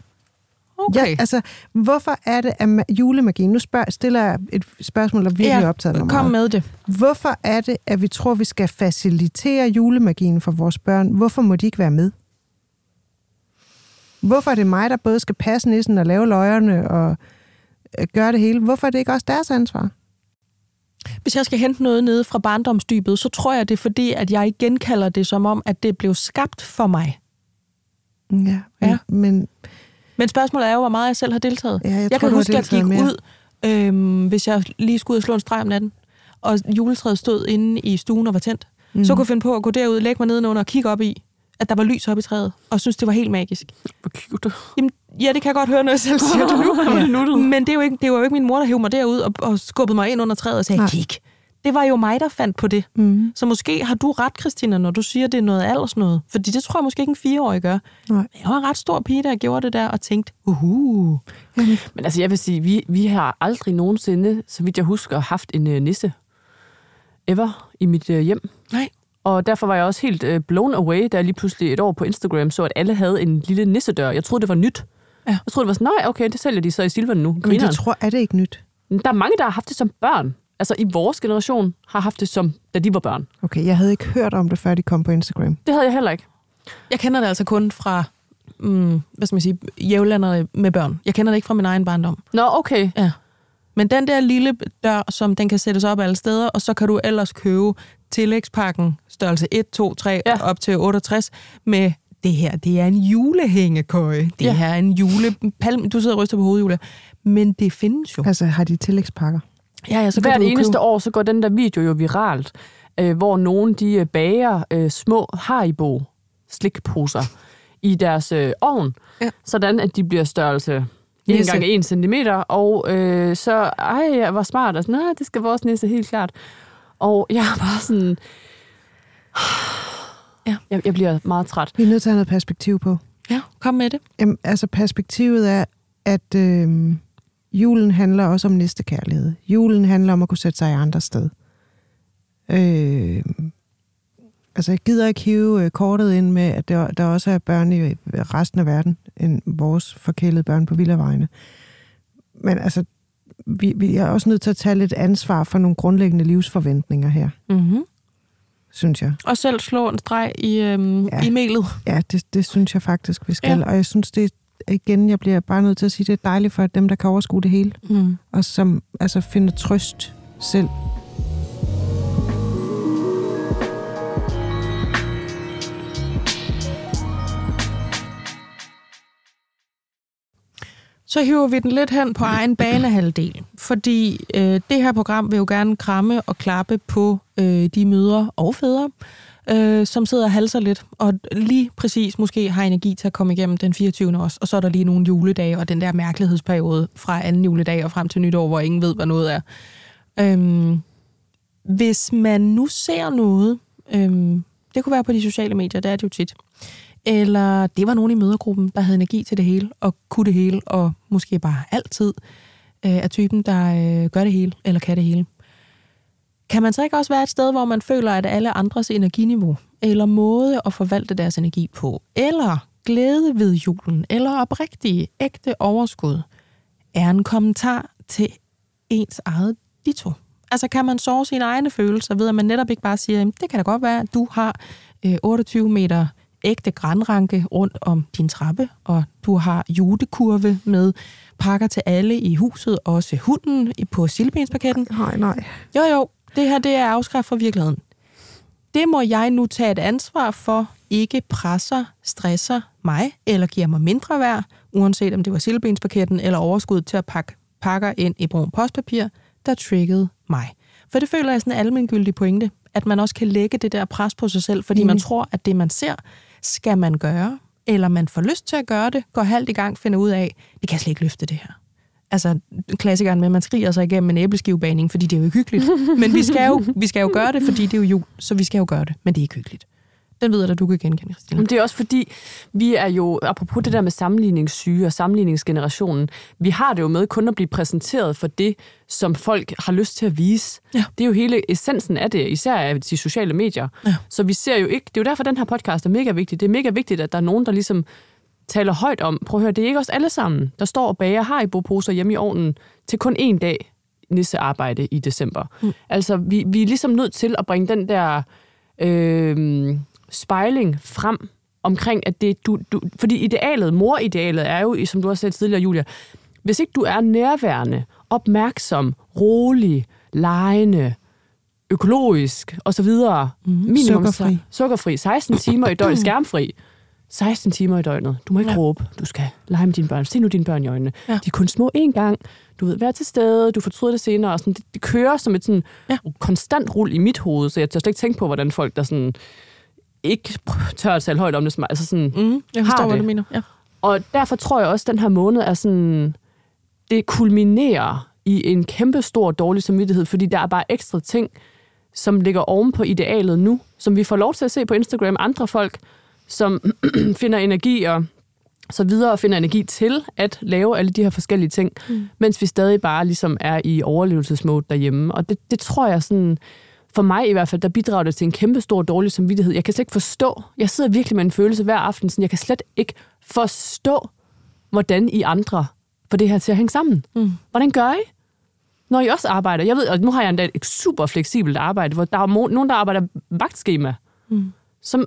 Okay. Ja, altså, hvorfor er det, at julemagien... Nu spørg, stiller jeg et spørgsmål, der virkelig ja, optaget mig kom med det. Hvorfor er det, at vi tror, vi skal facilitere julemagien for vores børn? Hvorfor må de ikke være med? Hvorfor er det mig, der både skal passe nissen og lave løjerne og øh, gøre det hele? Hvorfor er det ikke også deres ansvar? Hvis jeg skal hente noget nede fra barndomsdybet, så tror jeg, det er fordi, at jeg igen kalder det som om, at det blev skabt for mig. Ja, men, ja. men men spørgsmålet er jo, hvor meget jeg selv har deltaget. Ja, jeg, jeg tror, kan huske, at jeg gik mere. ud, øhm, hvis jeg lige skulle ud og slå en streg om natten, og juletræet stod inde i stuen og var tændt. Mm. Så kunne jeg finde på at gå derud, lægge mig nedenunder og kigge op i, at der var lys op i træet, og synes, det var helt magisk. Hvor cute. Jamen, ja, det kan jeg godt høre, når jeg selv siger det nu. ja. Men det, er jo ikke, det var jo ikke min mor, der hævde mig derud og, og skubbede mig ind under træet og sagde, Nej. kig. Det var jo mig, der fandt på det. Mm. Så måske har du ret, Christina, når du siger, det er noget alders noget. Fordi det tror jeg måske ikke en fireårig gør. Nej. Jeg var en ret stor pige, der gjorde det der og tænkte, uhu. Men altså, jeg vil sige, vi, vi har aldrig nogensinde, så vidt jeg husker, haft en uh, nisse. Ever i mit uh, hjem. Nej. Og derfor var jeg også helt uh, blown away, da jeg lige pludselig et år på Instagram så, at alle havde en lille nissedør. Jeg troede, det var nyt. Ja. Jeg troede, det var sådan, nej, okay, det sælger de så i Silvan nu. Men jeg tror, er det ikke nyt? Der er mange, der har haft det som børn altså i vores generation, har haft det som, da de var børn. Okay, jeg havde ikke hørt om det, før de kom på Instagram. Det havde jeg heller ikke. Jeg kender det altså kun fra, mm, hvad skal man sige, jævlanderne med børn. Jeg kender det ikke fra min egen barndom. Nå, okay. Ja. Men den der lille dør, som den kan sættes op alle steder, og så kan du ellers købe tillægspakken størrelse 1, 2, 3 ja. op til 68 med det her, det er en julehængekøje. Det ja. her er en julepalm. Du sidder og ryster på hovedet, Julia. Men det findes jo. Altså, har de tillægspakker? Ja, ja, så Hvert eneste købe... år, så går den der video jo viralt, øh, hvor nogen de øh, bager øh, små Haribo slikposer i deres øh, ovn, ja. sådan at de bliver størrelse 1 gange 1 cm, og øh, så, ej, jeg var smart, og sådan, nej, det skal vores næse helt klart. Og jeg er bare sådan, ja. jeg, jeg bliver meget træt. Vi er nødt til at have noget perspektiv på. Ja, kom med det. Jamen, altså perspektivet er, at øh, Julen handler også om næstekærlighed. Julen handler om at kunne sætte sig i andre sted. Øh, altså, jeg gider ikke hive øh, kortet ind med, at der, der også er børn i resten af verden, end vores forkælede børn på Villavejene. Men altså, vi, vi er også nødt til at tage lidt ansvar for nogle grundlæggende livsforventninger her. Mm-hmm. Synes jeg. Og selv slå en streg i, øhm, ja. i mailet. Ja, det, det synes jeg faktisk, vi skal. Ja. Og jeg synes, det, igen, jeg bliver bare nødt til at sige, det er dejligt for dem, der kan overskue det hele. Mm. Og som altså finder trøst selv. Så hiver vi den lidt hen på egen banehalvdel, fordi øh, det her program vil jo gerne kramme og klappe på øh, de mødre og fædre, øh, som sidder og halser lidt, og lige præcis måske har energi til at komme igennem den 24. også, og så er der lige nogle juledage, og den der mærkelighedsperiode fra anden juledag og frem til nytår, hvor ingen ved, hvad noget er. Øhm, hvis man nu ser noget, øhm, det kunne være på de sociale medier, det er det jo tit, eller det var nogen i mødergruppen, der havde energi til det hele, og kunne det hele, og måske bare altid øh, er typen, der øh, gør det hele, eller kan det hele. Kan man så ikke også være et sted, hvor man føler, at alle andres energiniveau, eller måde at forvalte deres energi på, eller glæde ved julen, eller oprigtige, ægte overskud, er en kommentar til ens eget ditto? Altså kan man sove sine egne følelser ved, at man netop ikke bare siger, det kan da godt være, at du har øh, 28 meter ægte grænranke rundt om din trappe, og du har judekurve med pakker til alle i huset, også hunden på sildbenspaketten. Nej, nej. Jo, jo, det her det er afskaffet fra virkeligheden. Det må jeg nu tage et ansvar for, ikke presser, stresser mig eller giver mig mindre værd, uanset om det var sildbenspaketten eller overskud til at pakke pakker ind i brun postpapir, der triggede mig. For det føler jeg sådan en almengyldig pointe, at man også kan lægge det der pres på sig selv, fordi mm. man tror, at det, man ser, skal man gøre, eller man får lyst til at gøre det, går halvt i gang, finder ud af, det kan jeg slet ikke løfte det her. Altså klassikeren med, at man skriger sig igennem en æbleskivebaning, fordi det er jo ikke hyggeligt. Men vi skal jo, vi skal jo gøre det, fordi det er jo jul, så vi skal jo gøre det, men det er ikke hyggeligt. Den ved jeg, at du kan genkende, Christina. Men det er også fordi, vi er jo, apropos det der med sammenligningssyge og sammenligningsgenerationen, vi har det jo med kun at blive præsenteret for det, som folk har lyst til at vise. Ja. Det er jo hele essensen af det, især af de sociale medier. Ja. Så vi ser jo ikke, det er jo derfor, den her podcast er mega vigtig. Det er mega vigtigt, at der er nogen, der ligesom taler højt om, prøv at høre, det er ikke os alle sammen, der står og bager har i poser hjemme i ovnen til kun én dag nissearbejde i december. Mm. Altså, vi, vi er ligesom nødt til at bringe den der... Øh, spejling frem omkring, at det du, du... Fordi idealet, moridealet er jo, som du har sagt tidligere, Julia, hvis ikke du er nærværende, opmærksom, rolig, lejende, økologisk osv., mm, sukkerfri. sukkerfri, 16 timer i døgnet, skærmfri, 16 timer i døgnet. Du må ikke ja. råbe. Du skal lege med dine børn. Se nu dine børn i øjnene. Ja. De er kun små én gang. Du ved, vær til stede. Du fortryder det senere. Og sådan, det, det kører som et sådan ja. konstant rul i mit hoved, så jeg tør slet ikke tænke på, hvordan folk, der sådan ikke tør at tale højt om det, som altså sådan, mm, jeg forstår, har det. hvad du mener. Ja. Og derfor tror jeg også, at den her måned er sådan, det kulminerer i en kæmpe stor dårlig samvittighed, fordi der er bare ekstra ting, som ligger oven på idealet nu, som vi får lov til at se på Instagram. Andre folk, som finder energi og så videre og finder energi til at lave alle de her forskellige ting, mm. mens vi stadig bare ligesom er i overlevelsesmode derhjemme. Og det, det tror jeg sådan, for mig i hvert fald, der bidrager det til en kæmpe stor dårlig samvittighed. Jeg kan slet ikke forstå, jeg sidder virkelig med en følelse hver aften, sådan, jeg kan slet ikke forstå, hvordan I andre får det her til at hænge sammen. Mm. Hvordan gør I? Når I også arbejder. Jeg ved, og nu har jeg endda et super fleksibelt arbejde, hvor der er nogen, der arbejder vagtskema. Mm. Som,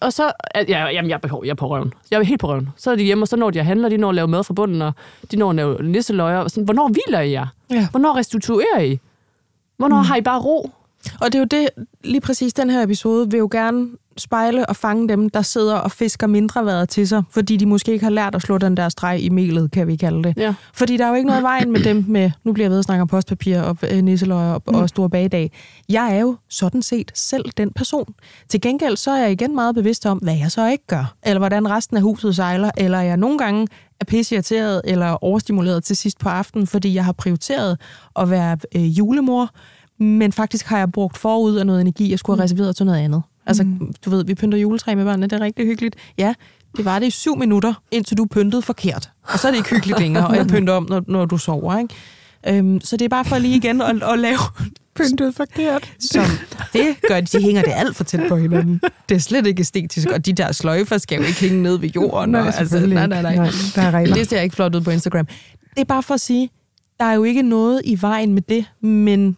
og så, ja, jamen, jeg er, på, jeg er på røven. Jeg er helt på røven. Så er de hjemme, og så når de handler, de når at lave mad fra bunden, og de når at lave nisseløjer. Og sådan, hvornår hviler I jer? Ja. Hvornår restituerer I? Hvornår mm. har I bare ro? Og det er jo det, lige præcis den her episode vil jo gerne spejle og fange dem, der sidder og fisker mindre været til sig, fordi de måske ikke har lært at slå den der streg i melet, kan vi kalde det. Ja. Fordi der er jo ikke noget vejen med dem med, nu bliver jeg ved at snakke om postpapir og øh, nisseløjer og, mm. og store bagedag. Jeg er jo sådan set selv den person. Til gengæld så er jeg igen meget bevidst om, hvad jeg så ikke gør, eller hvordan resten af huset sejler, eller jeg nogle gange er pisseirriteret eller overstimuleret til sidst på aftenen, fordi jeg har prioriteret at være øh, julemor, men faktisk har jeg brugt forud af noget energi, jeg skulle have mm. reserveret til noget andet. Altså, mm. du ved, vi pynter juletræ med børnene, det er rigtig hyggeligt. Ja, det var det i syv minutter, indtil du pyntede forkert. Og så er det ikke hyggeligt længere, og jeg pynter om, når, når du sover, ikke? Øhm, så det er bare for lige igen at, at lave... Pyntet forkert. Som, det gør de, hænger det alt for tæt på hinanden. Det er slet ikke æstetisk, og de der sløjfer skal jo ikke hænge ned ved jorden. Nej, og, altså, nej, nej, nej. nej der er regler. Det ser ikke flot ud på Instagram. Det er bare for at sige, der er jo ikke noget i vejen med det, men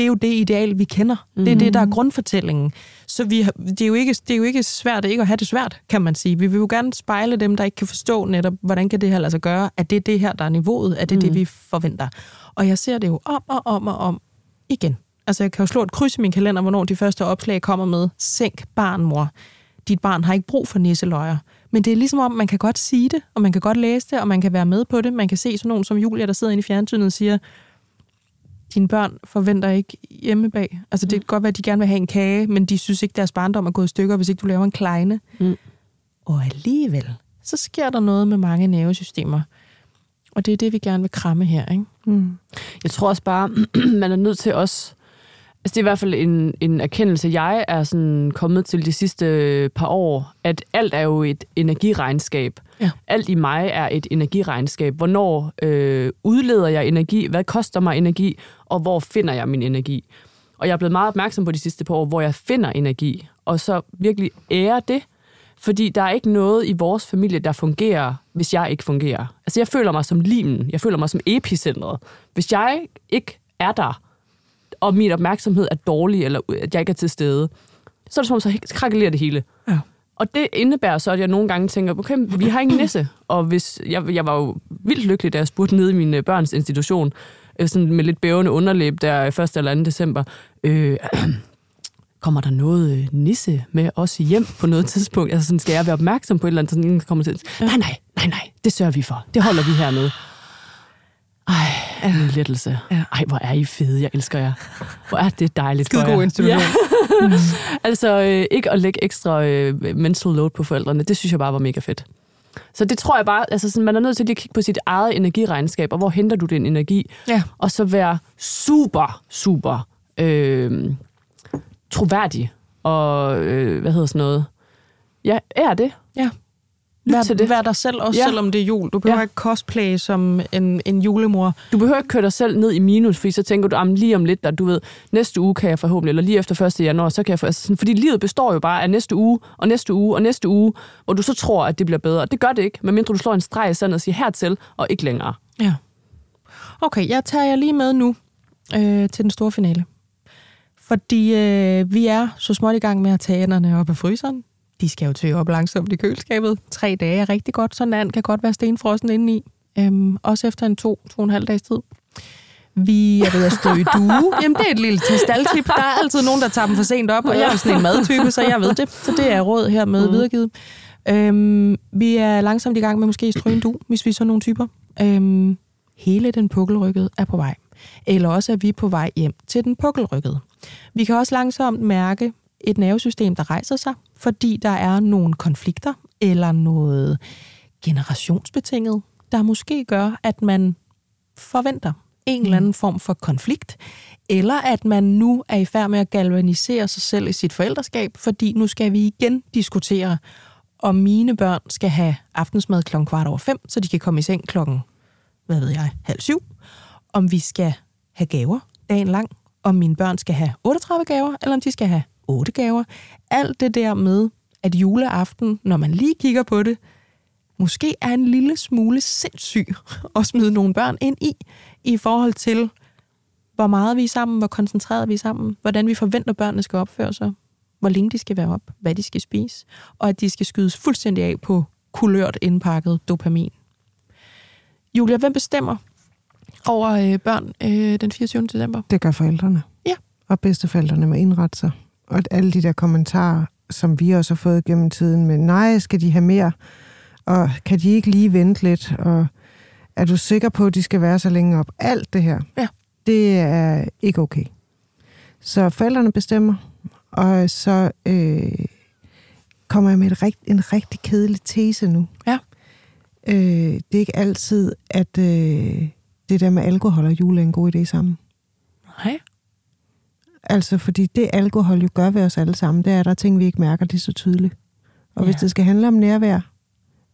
det er jo det ideal, vi kender. Mm. Det er det, der er mhm. grundfortællingen. Så vi, det, er jo ikke, det er jo ikke svært ikke at have det svært, kan man sige. Vi vil jo gerne spejle dem, der ikke kan forstå netop, hvordan kan det her lade sig gøre? Er det det her, der er niveauet? Er det mm. det, vi forventer? Og jeg ser det jo om og om og om igen. Altså, jeg kan jo slå et kryds i min kalender, hvornår de første opslag kommer med, sænk barn, mor. Dit barn har ikke brug for nisseløjer. Men det er ligesom om, man kan godt sige det, og man kan godt læse det, og man kan være med på det. Man kan se sådan nogen som Julia, der sidder inde i fjernsynet og siger, dine børn forventer ikke hjemme bag. Altså det kan godt være, at de gerne vil have en kage, men de synes ikke, deres barndom er gået i stykker, hvis ikke du laver en kleine. Mm. Og alligevel, så sker der noget med mange nervesystemer. Og det er det, vi gerne vil kramme her. Ikke? Mm. Jeg tror også bare, man er nødt til også Altså, det er i hvert fald en, en erkendelse, jeg er sådan kommet til de sidste par år, at alt er jo et energiregnskab. Ja. Alt i mig er et energiregnskab. Hvornår øh, udleder jeg energi? Hvad koster mig energi? Og hvor finder jeg min energi? Og jeg er blevet meget opmærksom på de sidste par år, hvor jeg finder energi. Og så virkelig ære det. Fordi der er ikke noget i vores familie, der fungerer, hvis jeg ikke fungerer. Altså, jeg føler mig som limen. Jeg føler mig som epicentret. Hvis jeg ikke er der, og min opmærksomhed er dårlig, eller at jeg ikke er til stede, så er det som om, så krakelerer det hele. Ja. Og det indebærer så, at jeg nogle gange tænker, okay, vi har ingen nisse. Og hvis, jeg, jeg var jo vildt lykkelig, da jeg spurgte nede i min øh, børns institution, øh, sådan med lidt bævende underlæb der 1. eller 2. december, øh, kommer der noget øh, nisse med os hjem på noget tidspunkt? Altså sådan, skal jeg være opmærksom på et eller andet, sådan ingen kommer til nej, nej, nej, nej, det sørger vi for. Det holder vi hernede. Ej, ja. min lettelse. Ja. Ej, hvor er I fede, jeg elsker jer. Hvor er det dejligt Skide for jer. god institution. Ja. mm. altså, øh, ikke at lægge ekstra øh, mental load på forældrene, det synes jeg bare var mega fedt. Så det tror jeg bare, altså sådan, man er nødt til lige at kigge på sit eget energiregnskab, og hvor henter du den energi? Ja. Og så være super, super øh, troværdig og, øh, hvad hedder sådan noget? Ja, er det. Ja. Vær, til det. vær dig selv, også ja. selvom det er jul. Du behøver ja. ikke cosplay som en, en julemor. Du behøver ikke køre dig selv ned i minus, fordi så tænker du, lige om lidt, der, du ved, næste uge kan jeg forhåbentlig, eller lige efter 1. januar, så kan jeg få... Altså sådan, fordi livet består jo bare af næste uge, og næste uge, og næste uge, hvor du så tror, at det bliver bedre. Det gør det ikke, medmindre du slår en streg i sandet og siger hertil, og ikke længere. Ja. Okay, jeg tager jer lige med nu øh, til den store finale. Fordi øh, vi er så småt i gang med at tage enderne op af fryseren. De skal jo tøje op langsomt i køleskabet. Tre dage er rigtig godt. Sådan en kan godt være stenfrossen indeni. Øhm, også efter en to, to og en halv dags tid. Vi er ved at stå i due. Jamen, det er et lille testaltip. Der er altid nogen, der tager dem for sent op, og jeg er sådan en madtype, så jeg ved det. Så det er råd her med mm. videregivet. Øhm, vi er langsomt i gang med måske at stryge en du, hvis vi er sådan nogle typer. Øhm, hele den pukkelrykkede er på vej. Eller også er vi på vej hjem til den pukkelrykkede. Vi kan også langsomt mærke et nervesystem, der rejser sig, fordi der er nogle konflikter eller noget generationsbetinget, der måske gør, at man forventer en eller anden form for konflikt, eller at man nu er i færd med at galvanisere sig selv i sit forældreskab, fordi nu skal vi igen diskutere, om mine børn skal have aftensmad klokken kvart over fem, så de kan komme i seng klokken, hvad ved jeg, halv syv. Om vi skal have gaver dagen lang, om mine børn skal have 38 gaver, eller om de skal have 8 gaver. Alt det der med, at juleaften, når man lige kigger på det, måske er en lille smule sindssyg at smide nogle børn ind i, i forhold til, hvor meget vi er sammen, hvor koncentreret vi er sammen, hvordan vi forventer, børnene skal opføre sig, hvor længe de skal være op, hvad de skal spise, og at de skal skydes fuldstændig af på kulørt indpakket dopamin. Julia, hvem bestemmer, over øh, børn øh, den 24. december? Det gør forældrene. Ja. Og bedsteforældrene med indret sig. Og alle de der kommentarer, som vi også har fået gennem tiden med, nej, skal de have mere? Og kan de ikke lige vente lidt? Og er du sikker på, at de skal være så længe op? Alt det her, ja. det er ikke okay. Så forældrene bestemmer, og så øh, kommer jeg med et rigt, en rigtig kedelig tese nu. Ja. Øh, det er ikke altid, at... Øh, det der med alkohol og jule er en god idé sammen. Nej. Altså, fordi det alkohol jo gør ved os alle sammen, det er, at der er ting, vi ikke mærker det så tydeligt. Og ja. hvis det skal handle om nærvær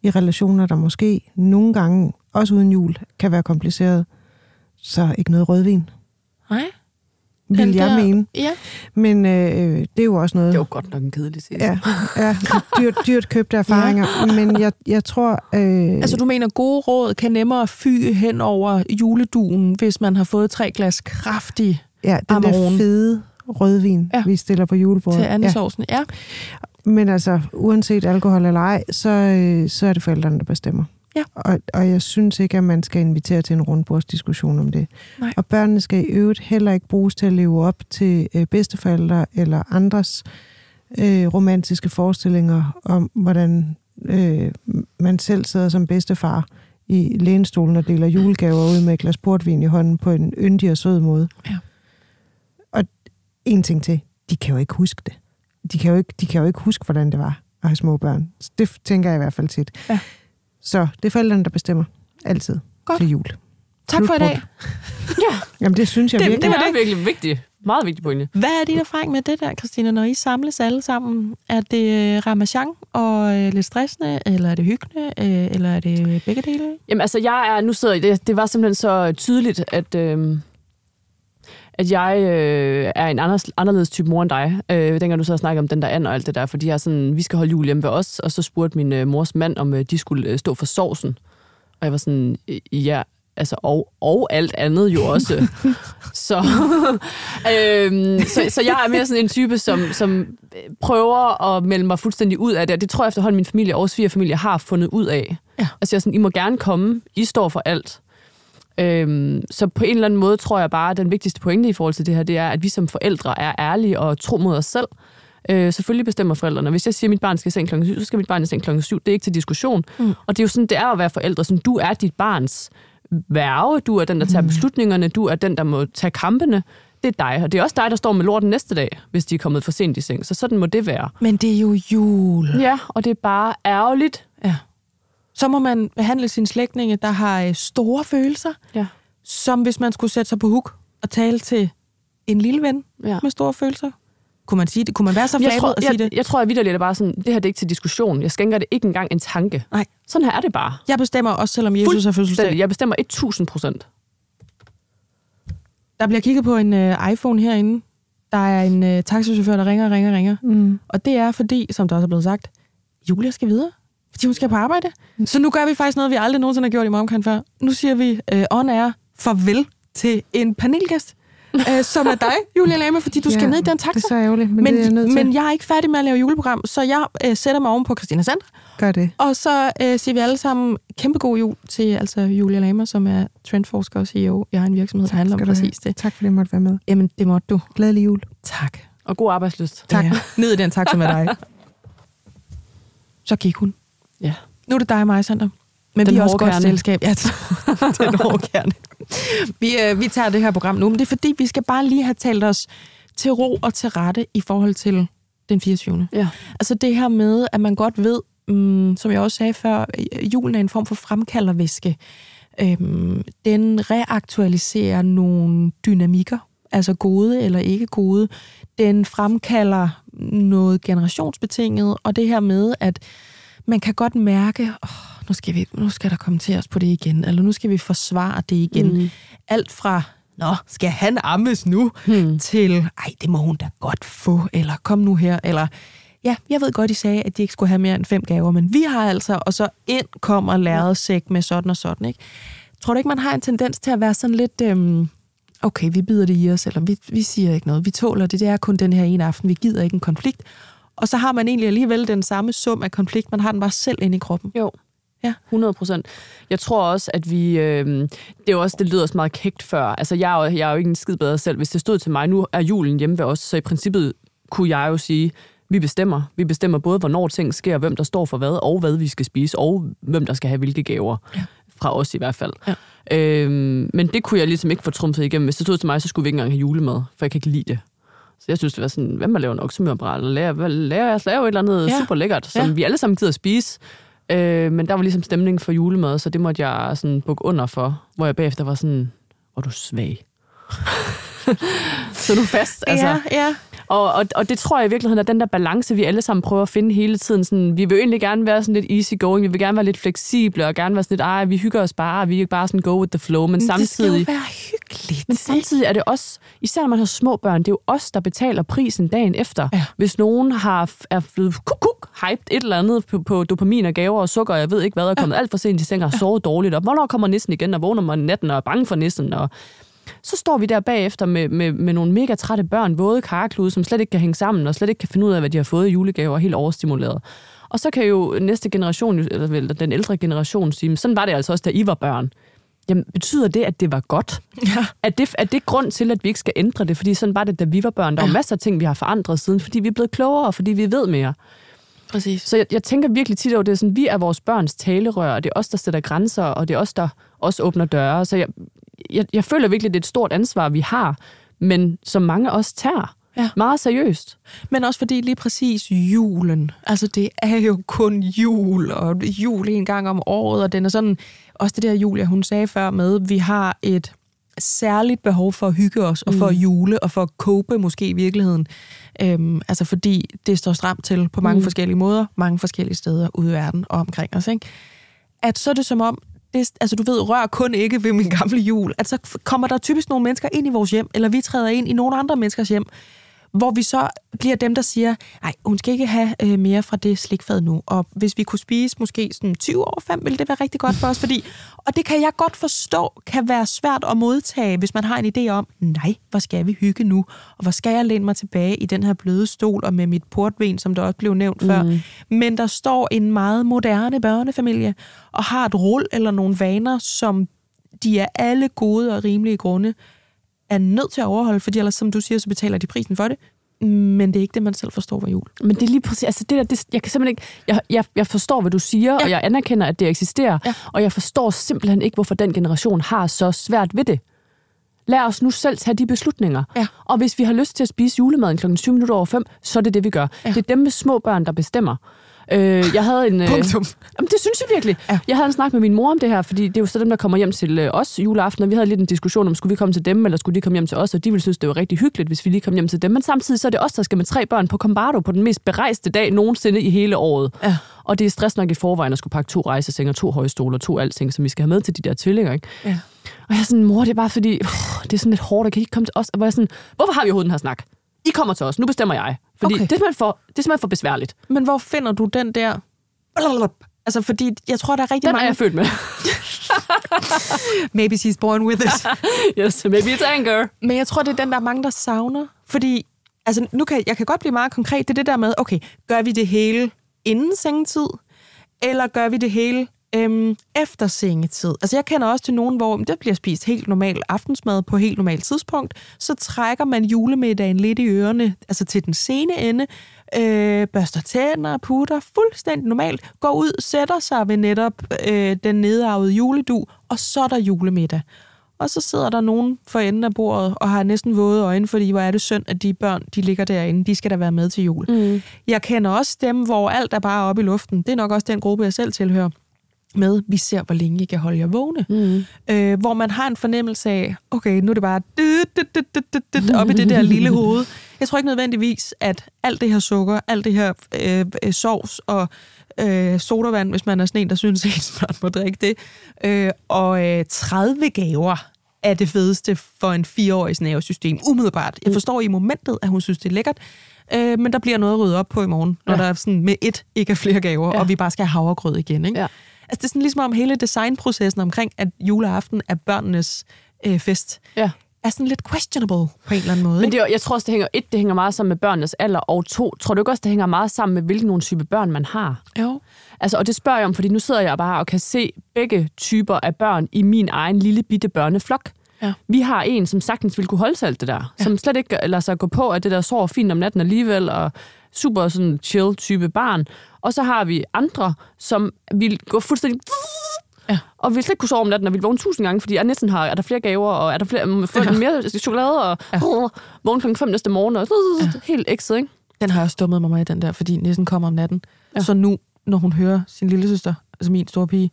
i relationer, der måske nogle gange, også uden jul, kan være kompliceret, så ikke noget rødvin. Nej vil jeg der, mene. Ja. Men øh, det er jo også noget... Det er jo godt nok en kedelig sæson. Ja, ja dyrt, dyrt købte erfaringer. Ja. Men jeg, jeg tror... Øh... Altså du mener, gode råd kan nemmere fy hen over juleduen, hvis man har fået tre glas kraftig Ja, den Amarone. der fede rødvin, ja. vi stiller på julebordet. Til andesovsen, ja. ja. Men altså, uanset alkohol eller ej, så, øh, så er det forældrene, der bestemmer. Ja. Og, og jeg synes ikke, at man skal invitere til en rundbordsdiskussion om det. Nej. Og børnene skal i øvrigt heller ikke bruges til at leve op til øh, bedsteforældre eller andres øh, romantiske forestillinger om, hvordan øh, man selv sidder som bedstefar i lænestolen og deler julegaver ud med et glas portvin i hånden på en yndig og sød måde. Ja. En ting til, de kan jo ikke huske det. De kan jo ikke, de kan jo ikke huske, hvordan det var at have små børn. Det tænker jeg i hvert fald tit. Ja. Så det er forældrene, der bestemmer. Altid. Godt. Til jul. Tak for i dag. ja. Jamen, det synes jeg det, virkelig. Det var det. virkelig vigtigt. Meget vigtigt pointe. Hvad er din erfaring med det der, Christina, når I samles alle sammen? Er det øh, ramachan og øh, lidt stressende, eller er det hyggende, øh, eller er det begge dele? Jamen altså, jeg er, nu sidder det, det var simpelthen så tydeligt, at, øh, at jeg øh, er en anderledes, anderledes type mor end dig. Øh, dengang du så snakkede om den der and og alt det der, fordi jeg sådan, vi skal holde jul hjemme ved os, og så spurgte min øh, mors mand, om øh, de skulle øh, stå for sovsen. Og jeg var sådan, ja, altså, og, og alt andet jo også. så, øhm, så, så jeg er mere sådan en type, som, som prøver at melde mig fuldstændig ud af det, og det tror jeg efterhånden, min familie og familie har fundet ud af. Ja. Altså jeg er sådan, I må gerne komme, I står for alt. Øhm, så på en eller anden måde tror jeg bare, at den vigtigste pointe i forhold til det her, det er, at vi som forældre er ærlige og tro mod os selv. Øh, selvfølgelig bestemmer forældrene. Hvis jeg siger, at mit barn skal i seng klokken 7, så skal mit barn i seng klokken 7. Det er ikke til diskussion. Mm. Og det er jo sådan, det er at være forældre. Sådan, du er dit barns værve, du er den, der tager mm. beslutningerne, du er den, der må tage kampene. Det er dig, og det er også dig, der står med lorten næste dag, hvis de er kommet for sent i seng. Så sådan må det være. Men det er jo jul. Ja, og det er bare ærgerligt. Ja. Så må man behandle sine slægtninge, der har øh, store følelser. Ja som hvis man skulle sætte sig på huk og tale til en lille ven ja. med store følelser. Kunne man sige det? Kunne man være så flabet at sige jeg, det? Jeg tror, at vidderligt er bare sådan, det her det er ikke til diskussion. Jeg skænker det ikke engang en tanke. Nej. Sådan her er det bare. Jeg bestemmer også, selvom Jesus har fødselsdag. Jeg bestemmer 1000 procent. Der bliver kigget på en uh, iPhone herinde. Der er en uh, taxichauffør, der ringer ringer ringer. Mm. Og det er fordi, som der også er blevet sagt, Julia skal videre fordi hun skal på arbejde. Så nu gør vi faktisk noget, vi aldrig nogensinde har gjort i Momkan før. Nu siger vi uh, on air farvel til en panelgæst, øh, som er dig, Julia Lame, fordi du skal ja, ned i den taxa. det er så ærgerligt, men, men, det er jeg nødt til. men jeg er ikke færdig med at lave juleprogram, så jeg øh, sætter mig oven på Christina Sand. Gør det. Og så øh, siger vi alle sammen kæmpe god jul til altså Julia Lame, som er trendforsker og CEO. Jeg har en virksomhed, der handler om præcis det. Tak fordi jeg måtte være med. Jamen, det måtte du. Glædelig jul. Tak. Og god arbejdsløst. Tak. Ja. Ned i den taxa med dig. Så gik hun. Ja. Nu er det dig og mig, Sander. Men den vi er også godt selskab. Ja, den hårde kerne. Vi, øh, vi tager det her program nu, men det er fordi, vi skal bare lige have talt os til ro og til rette i forhold til den 24. Ja. Altså det her med, at man godt ved, um, som jeg også sagde før, julen er en form for fremkaldervæske. Øhm, den reaktualiserer nogle dynamikker, altså gode eller ikke gode. Den fremkalder noget generationsbetinget, og det her med, at man kan godt mærke, oh, nu skal, vi, nu skal der komme til os på det igen, eller nu skal vi forsvare det igen. Mm. Alt fra, nå, skal han ammes nu, mm. til, ej, det må hun da godt få, eller kom nu her, eller ja, jeg ved godt, I sagde, at de ikke skulle have mere end fem gaver, men vi har altså, og så ind kommer lærret sæk med sådan og sådan, ikke? Tror du ikke, man har en tendens til at være sådan lidt, øhm, okay, vi bider det i os, eller vi, vi siger ikke noget, vi tåler det, det er kun den her ene aften, vi gider ikke en konflikt, og så har man egentlig alligevel den samme sum af konflikt, man har den bare selv inde i kroppen. Jo. Ja. 100 procent. Jeg tror også, at vi... Øh, det er også, det lyder også meget kægt før. Altså, jeg er, jo, jeg er jo ikke en skid bedre selv. Hvis det stod til mig, nu er julen hjemme ved os, så i princippet kunne jeg jo sige, vi bestemmer. Vi bestemmer både, hvornår ting sker, hvem der står for hvad, og hvad vi skal spise, og hvem der skal have hvilke gaver. Ja. Fra os i hvert fald. Ja. Øhm, men det kunne jeg ligesom ikke få trumfet igennem. Hvis det stod til mig, så skulle vi ikke engang have julemad, for jeg kan ikke lide det. Så jeg synes, det var sådan, hvem har lavet en oksemørbræt, eller laver, laver, laver et eller andet ja. super lækkert, som ja. vi alle sammen gider at spise. Øh, men der var ligesom stemning for julemad, så det måtte jeg sådan bukke under for, hvor jeg bagefter var sådan, hvor du svag. så du fast, altså. Ja, ja. Og, og, og det tror jeg i virkeligheden er den der balance, vi alle sammen prøver at finde hele tiden. Sådan, vi vil egentlig gerne være sådan lidt easy going, vi vil gerne være lidt fleksible, og gerne være sådan lidt, ej, vi hygger os bare, vi er bare sådan go with the flow, men, men samtidig... Det skal jo være hyggeligt. Men samtidig er det også, især når man har små børn, det er jo os, der betaler prisen dagen efter. Ja. Hvis nogen har, er blevet kuk, kuk, hyped et eller andet på, på dopamin og gaver og sukker, og jeg ved ikke hvad, er kommet ja. alt for sent i seng og sovet dårligt, og hvornår kommer nissen igen, og vågner man natten og er bange for nissen, og så står vi der bagefter med, med, med nogle mega trætte børn, våde karklude, som slet ikke kan hænge sammen, og slet ikke kan finde ud af, hvad de har fået i julegaver, helt overstimuleret. Og så kan jo næste generation, eller den ældre generation, sige, sådan var det altså også, da I var børn. Jamen, betyder det, at det var godt? Ja. Er, det, er det grund til, at vi ikke skal ændre det? Fordi sådan var det, da vi var børn. Der er ja. masser af ting, vi har forandret siden, fordi vi er blevet klogere, fordi vi ved mere. Præcis. Så jeg, jeg tænker virkelig tit over det, sådan, vi er vores børns talerør, og det er os, der sætter grænser, og det er os, der også åbner døre. Så jeg, jeg, jeg føler virkelig, det er et stort ansvar, vi har, men som mange også tager. Ja. Meget seriøst. Men også fordi lige præcis julen, altså det er jo kun jul, og jul en gang om året, og den er sådan, også det der Julia, hun sagde før med, vi har et særligt behov for at hygge os, og for at mm. jule, og for at kope måske i virkeligheden. Øhm, altså fordi det står stramt til på mange mm. forskellige måder, mange forskellige steder ude i verden og omkring os. Ikke? At så er det som om, det, altså du ved, rør kun ikke ved min gamle jul. At så kommer der typisk nogle mennesker ind i vores hjem, eller vi træder ind i nogle andre menneskers hjem, hvor vi så bliver dem, der siger, nej, hun skal ikke have øh, mere fra det slikfad nu. Og hvis vi kunne spise måske sådan 20 år fem, ville det være rigtig godt for os. Fordi, og det kan jeg godt forstå, kan være svært at modtage, hvis man har en idé om, nej, hvor skal vi hygge nu? Og hvor skal jeg læne mig tilbage i den her bløde stol og med mit portvin, som der også blev nævnt mm. før. Men der står en meget moderne børnefamilie og har et rull eller nogle vaner, som de er alle gode og rimelige grunde er nødt til at overholde, fordi ellers, som du siger, så betaler de prisen for det. Men det er ikke det, man selv forstår var jul. Men det er lige præcis, altså det der, det, jeg kan simpelthen ikke, jeg, jeg, jeg forstår, hvad du siger, ja. og jeg anerkender, at det eksisterer, ja. og jeg forstår simpelthen ikke, hvorfor den generation har så svært ved det. Lad os nu selv tage de beslutninger. Ja. Og hvis vi har lyst til at spise julemaden klokken 7 minutter over 5, så er det det, vi gør. Ja. Det er dem med små børn, der bestemmer. Øh, jeg havde en... Øh, Punktum. Jamen, det synes jeg virkelig. Ja. Jeg havde en snak med min mor om det her, fordi det er jo så dem, der kommer hjem til øh, os juleaften, og vi havde lidt en diskussion om, skulle vi komme til dem, eller skulle de komme hjem til os, og de ville synes, det var rigtig hyggeligt, hvis vi lige kom hjem til dem. Men samtidig så er det os, der skal med tre børn på Combardo på den mest berejste dag nogensinde i hele året. Ja. Og det er stress nok i forvejen at skulle pakke to rejsesenger, to højstoler, to alting, som vi skal have med til de der tvillinger, ikke? Ja. Og jeg er sådan, mor, det er bare fordi, uh, det er sådan lidt hårdt, at kan I ikke komme til os? Og jeg sådan, hvorfor har vi overhovedet den her snak? I kommer til os, nu bestemmer jeg. Fordi okay. det, er for, det er simpelthen for besværligt. Men hvor finder du den der Altså, fordi jeg tror, der er rigtig Den mange... Den er jeg født med. maybe she's born with it. yes, maybe it's anger. Men jeg tror, det er den, der er mange, der savner. Fordi, altså, nu kan, jeg kan godt blive meget konkret. Det er det der med, okay, gør vi det hele inden sengetid? Eller gør vi det hele øhm, efter sengetid? Altså, jeg kender også til nogen, hvor det bliver spist helt normal aftensmad på helt normalt tidspunkt. Så trækker man julemiddagen lidt i ørerne, altså til den sene ende, øh, børster tænder, putter fuldstændig normalt, går ud, sætter sig ved netop øh, den nedarvede juledu, og så er der julemiddag. Og så sidder der nogen for enden af bordet og har næsten våde øjne, fordi hvor er det synd, at de børn, de ligger derinde, de skal da være med til jul. Mm. Jeg kender også dem, hvor alt er bare oppe i luften. Det er nok også den gruppe, jeg selv tilhører med, vi ser, hvor længe I kan holde jer vågne. Mm. Øh, hvor man har en fornemmelse af, okay, nu er det bare op i det der lille hoved. Jeg tror ikke nødvendigvis, at alt det her sukker, alt det her øh, sovs og øh, sodavand, hvis man er sådan en, der synes, at man må drikke det, øh, og øh, 30 gaver er det fedeste for en fireårig nervesystem, umiddelbart. Jeg mm. forstår i momentet, at hun synes, det er lækkert, øh, men der bliver noget at rydde op på i morgen, når ja. der er sådan med et ikke er flere gaver, ja. og vi bare skal have havregrød igen. Ikke? Ja. Altså, det er sådan ligesom om hele designprocessen omkring, at juleaften er børnenes øh, fest. Ja er sådan lidt questionable på en eller anden måde. Men det, jeg tror også, det hænger, et, det hænger meget sammen med børnenes alder, og to, tror du ikke også, det hænger meget sammen med, hvilken nogle type børn man har? Jo. Altså, og det spørger jeg om, fordi nu sidder jeg bare og kan se begge typer af børn i min egen lille bitte børneflok. Ja. Vi har en, som sagtens vil kunne holde sig alt det der, ja. som slet ikke lader sig gå på, at det der sover fint om natten alligevel, og super sådan chill type barn. Og så har vi andre, som vil gå fuldstændig... Ja. Og vi slet ikke kunne sove om natten, og vi vågne tusind gange, fordi jeg næsten har, er der flere gaver, og er der flere, får ja. mere chokolade, og ja. uh, vågne klokken fem næste morgen, og ja. helt ekset, ikke? Den har jeg stummet mig med i den der, fordi næsten kommer om natten. Ja. Så nu, når hun hører sin lille søster, altså min store pige,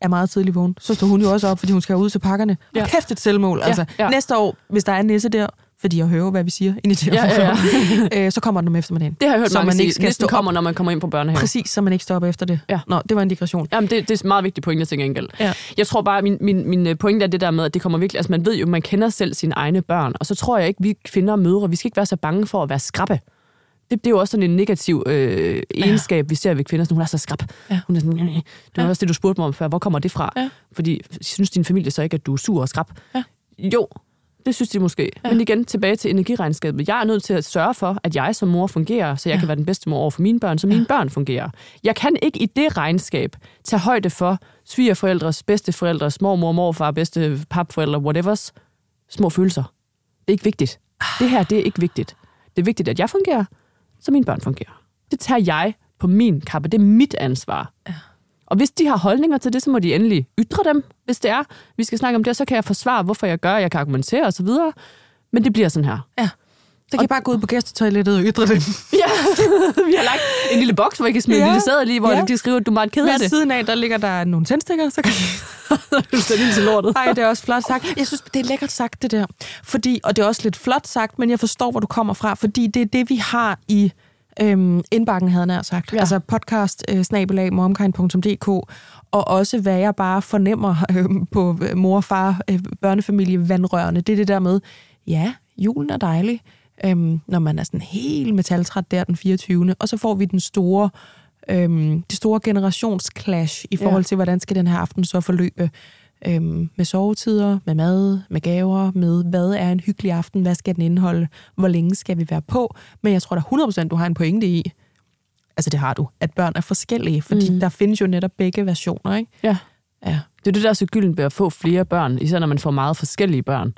er meget tidlig vågen, så står hun jo også op, fordi hun skal ud til pakkerne. Ja. Kæft et selvmål. Altså, ja. Næste år, hvis der er en nisse der, fordi jeg hører, hvad vi siger ind i det ja, ja, ja. øh, så kommer den om eftermiddagen. Det har jeg hørt så mange man ikke. Skal kommer, når man kommer ind på børnehave. Præcis, så man ikke stopper efter det. Ja. Nå, det var en digression. Jamen, det, det er meget vigtigt pointe til gengæld. Ja. Jeg tror bare, min, min, min øh, pointe er det der med, at det kommer virkelig... Altså, man ved jo, man kender selv sine egne børn, og så tror jeg ikke, vi kvinder og mødre, vi skal ikke være så bange for at være skrappe. Det, det er jo også sådan en negativ øh, egenskab, ja. vi ser ved kvinder. Sådan, hun er så skrab. Ja. Hun er sådan, det var ja. også det, du spurgte mig om før. Hvor kommer det fra? Ja. Fordi synes din familie så ikke, at du er sur og skrab? Ja. Jo, det synes de måske. Ja. Men igen, tilbage til energiregnskabet. Jeg er nødt til at sørge for, at jeg som mor fungerer, så jeg ja. kan være den bedste mor over for mine børn, så mine ja. børn fungerer. Jeg kan ikke i det regnskab tage højde for svigerforældres, bedsteforældres, mormor, morfar, bedste papforældre, whatevers, små følelser. Det er ikke vigtigt. Det her, det er ikke vigtigt. Det er vigtigt, at jeg fungerer, så mine børn fungerer. Det tager jeg på min kappe. Det er mit ansvar. Ja. Og hvis de har holdninger til det, så må de endelig ytre dem, hvis det er. Vi skal snakke om det, så kan jeg forsvare, hvorfor jeg gør, jeg kan argumentere osv. Men det bliver sådan her. Ja. Så kan og... bare gå ud på gæstetoilettet og ytre dem. ja, vi har lagt en lille boks, hvor I kan smide ja. en lille sæde lige, hvor ja. de skriver, at du er meget ked af det. Ved siden af, der ligger der nogle tændstikker, så kan det er til lortet. Nej, det er også flot sagt. Jeg synes, det er lækkert sagt, det der. Fordi, og det er også lidt flot sagt, men jeg forstår, hvor du kommer fra, fordi det er det, vi har i øhm, indbakken, havde jeg sagt. Ja. Altså podcast øh, snabelag momkind.dk og også hvad jeg bare fornemmer øh, på mor og far, øh, børnefamilie, vandrørende. Det er det der med, ja, julen er dejlig, øhm, når man er sådan helt metaltræt der den 24. Og så får vi den store, øhm, det store generationsclash i forhold ja. til, hvordan skal den her aften så forløbe øhm, med sovetider, med mad, med gaver, med hvad er en hyggelig aften, hvad skal den indeholde, hvor længe skal vi være på. Men jeg tror da 100% du har en pointe i, altså det har du, at børn er forskellige, fordi mm. der findes jo netop begge versioner, ikke? Ja. ja. Det er det, der er så gylden ved at få flere børn, især når man får meget forskellige børn.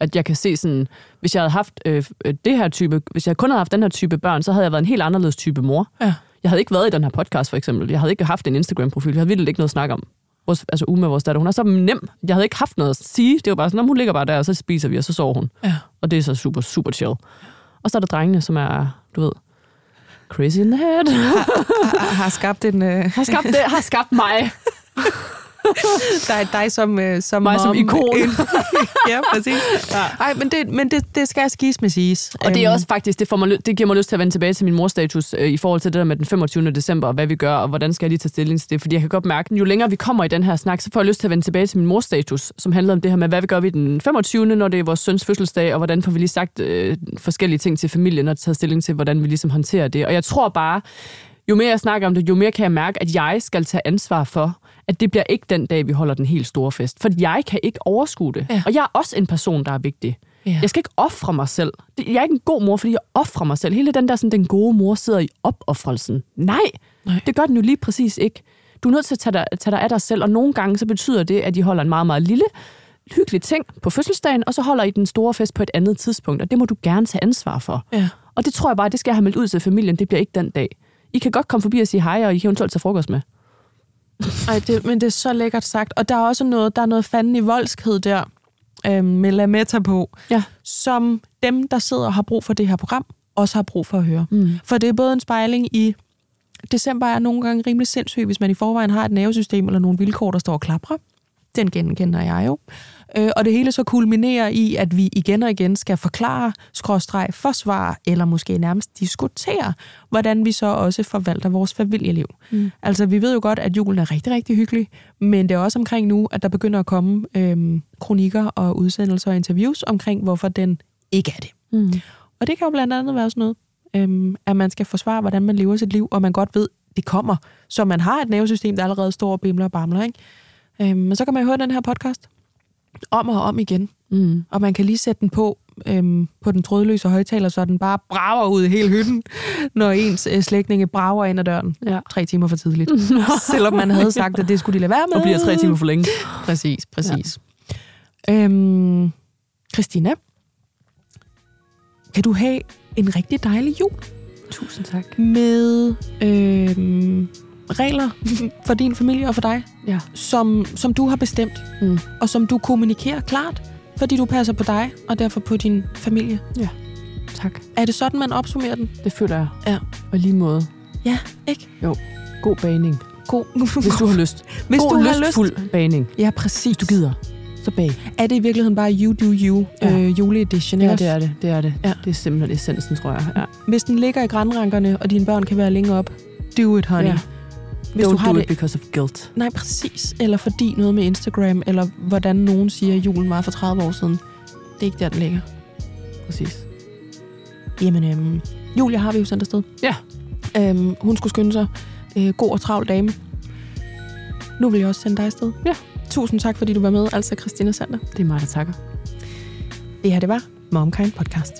At jeg kan se sådan, hvis jeg havde haft øh, det her type, hvis jeg kun havde haft den her type børn, så havde jeg været en helt anderledes type mor. Ja. Jeg havde ikke været i den her podcast, for eksempel. Jeg havde ikke haft en Instagram-profil. Jeg havde virkelig ikke noget at snakke om. Vores, altså med vores datter. Hun er så nem. Jeg havde ikke haft noget at sige. Det var bare sådan, hun ligger bare der, og så spiser vi, og så sover hun. Ja. Og det er så super, super chill. Og så er der drengene, som er, du ved, crazy in the head. har, har, har skabt en... Uh... Har skabt, det, har skabt mig. der er dig som, uh, som Mig som ikon. ja, præcis. Ja. Ej, men, det, men det, det skal skis med siges. Og det er også faktisk, det, får mig, det giver mig lyst til at vende tilbage til min morstatus øh, i forhold til det der med den 25. december, og hvad vi gør, og hvordan skal jeg lige tage stilling til det. Fordi jeg kan godt mærke, at jo længere vi kommer i den her snak, så får jeg lyst til at vende tilbage til min morstatus, som handler om det her med, hvad vi gør vi den 25. når det er vores søns fødselsdag, og hvordan får vi lige sagt øh, forskellige ting til familien, og taget stilling til, hvordan vi ligesom håndterer det. Og jeg tror bare, jo mere jeg snakker om det, jo mere kan jeg mærke, at jeg skal tage ansvar for, at det bliver ikke den dag, vi holder den helt store fest. For jeg kan ikke overskue det. Ja. Og jeg er også en person, der er vigtig. Ja. Jeg skal ikke ofre mig selv. Jeg er ikke en god mor, fordi jeg offrer mig selv. Hele den der, sådan, den gode mor sidder i opoffrelsen. Nej, Nej, det gør den jo lige præcis ikke. Du er nødt til at tage dig, tage dig af dig selv, og nogle gange så betyder det, at de holder en meget, meget lille, hyggelig ting på fødselsdagen, og så holder I den store fest på et andet tidspunkt, og det må du gerne tage ansvar for. Ja. Og det tror jeg bare, det skal jeg have meldt ud til familien, det bliver ikke den dag. I kan godt komme forbi og sige hej, og I kan eventuelt tage frokost med. Ej, det, men det er så lækkert sagt. Og der er også noget, der er noget fanden i voldskhed der, øhm, med Lametta på, ja. som dem, der sidder og har brug for det her program, også har brug for at høre. Mm. For det er både en spejling i, december er nogle gange rimelig sindssygt, hvis man i forvejen har et nervesystem eller nogle vilkår, der står og klapper. Den genkender jeg jo. Øh, og det hele så kulminerer i, at vi igen og igen skal forklare, skråstreg, forsvare, eller måske nærmest diskutere, hvordan vi så også forvalter vores familieliv. Mm. Altså, vi ved jo godt, at julen er rigtig, rigtig hyggelig, men det er også omkring nu, at der begynder at komme øhm, kronikker og udsendelser og interviews omkring, hvorfor den ikke er det. Mm. Og det kan jo blandt andet være sådan noget, øhm, at man skal forsvare, hvordan man lever sit liv, og man godt ved, det kommer. Så man har et nervesystem, der allerede står og bimler og bamler, ikke? Øhm, men så kan man høre den her podcast om og om igen. Mm. Og man kan lige sætte den på øhm, på den trådløse højtaler, så den bare brager ud i hele hytten, når ens øh, slægtninge brager ind ad døren. Ja. Tre timer for tidligt. Selvom man havde sagt, at det skulle de lade være med. Og bliver tre timer for længe. Præcis, præcis. Ja. Øhm, Christina, kan du have en rigtig dejlig jul? Tusind tak. Med øhm, regler for din familie og for dig, Ja. som, som du har bestemt, Mm. og som du kommunikerer klart, fordi du passer på dig, og derfor på din familie. Tak. Er det sådan, man opsummerer den? Det føler jeg. Ja. Og lige måde. Ja, ikke? God baning. God. Hvis du har lyst. Hvis God du har lyst. lystfuld baning. Ja, præcis. Hvis du gider, så bag. Er det i virkeligheden bare You Do You Ja. øh, juleedition? Ja, det er det. Det er det. Ja. Det er simpelthen essensen, tror jeg. Ja. Hvis den ligger i grandrankerne, og dine børn kan være længere op, do it, honey. Ja. Hvis Don't du har do det it because of guilt. Nej, præcis. Eller fordi noget med Instagram, eller hvordan nogen siger, julen var for 30 år siden. Det er ikke der, den ligger. Præcis. Jamen, øhm, Julia har vi jo sendt afsted. Ja. Øhm, hun skulle skynde sig. Øh, god og travl dame. Nu vil jeg også sende dig afsted. Ja. Tusind tak, fordi du var med, altså Christina Sander. Det er mig, der takker. Det her, det var Momkind Podcast.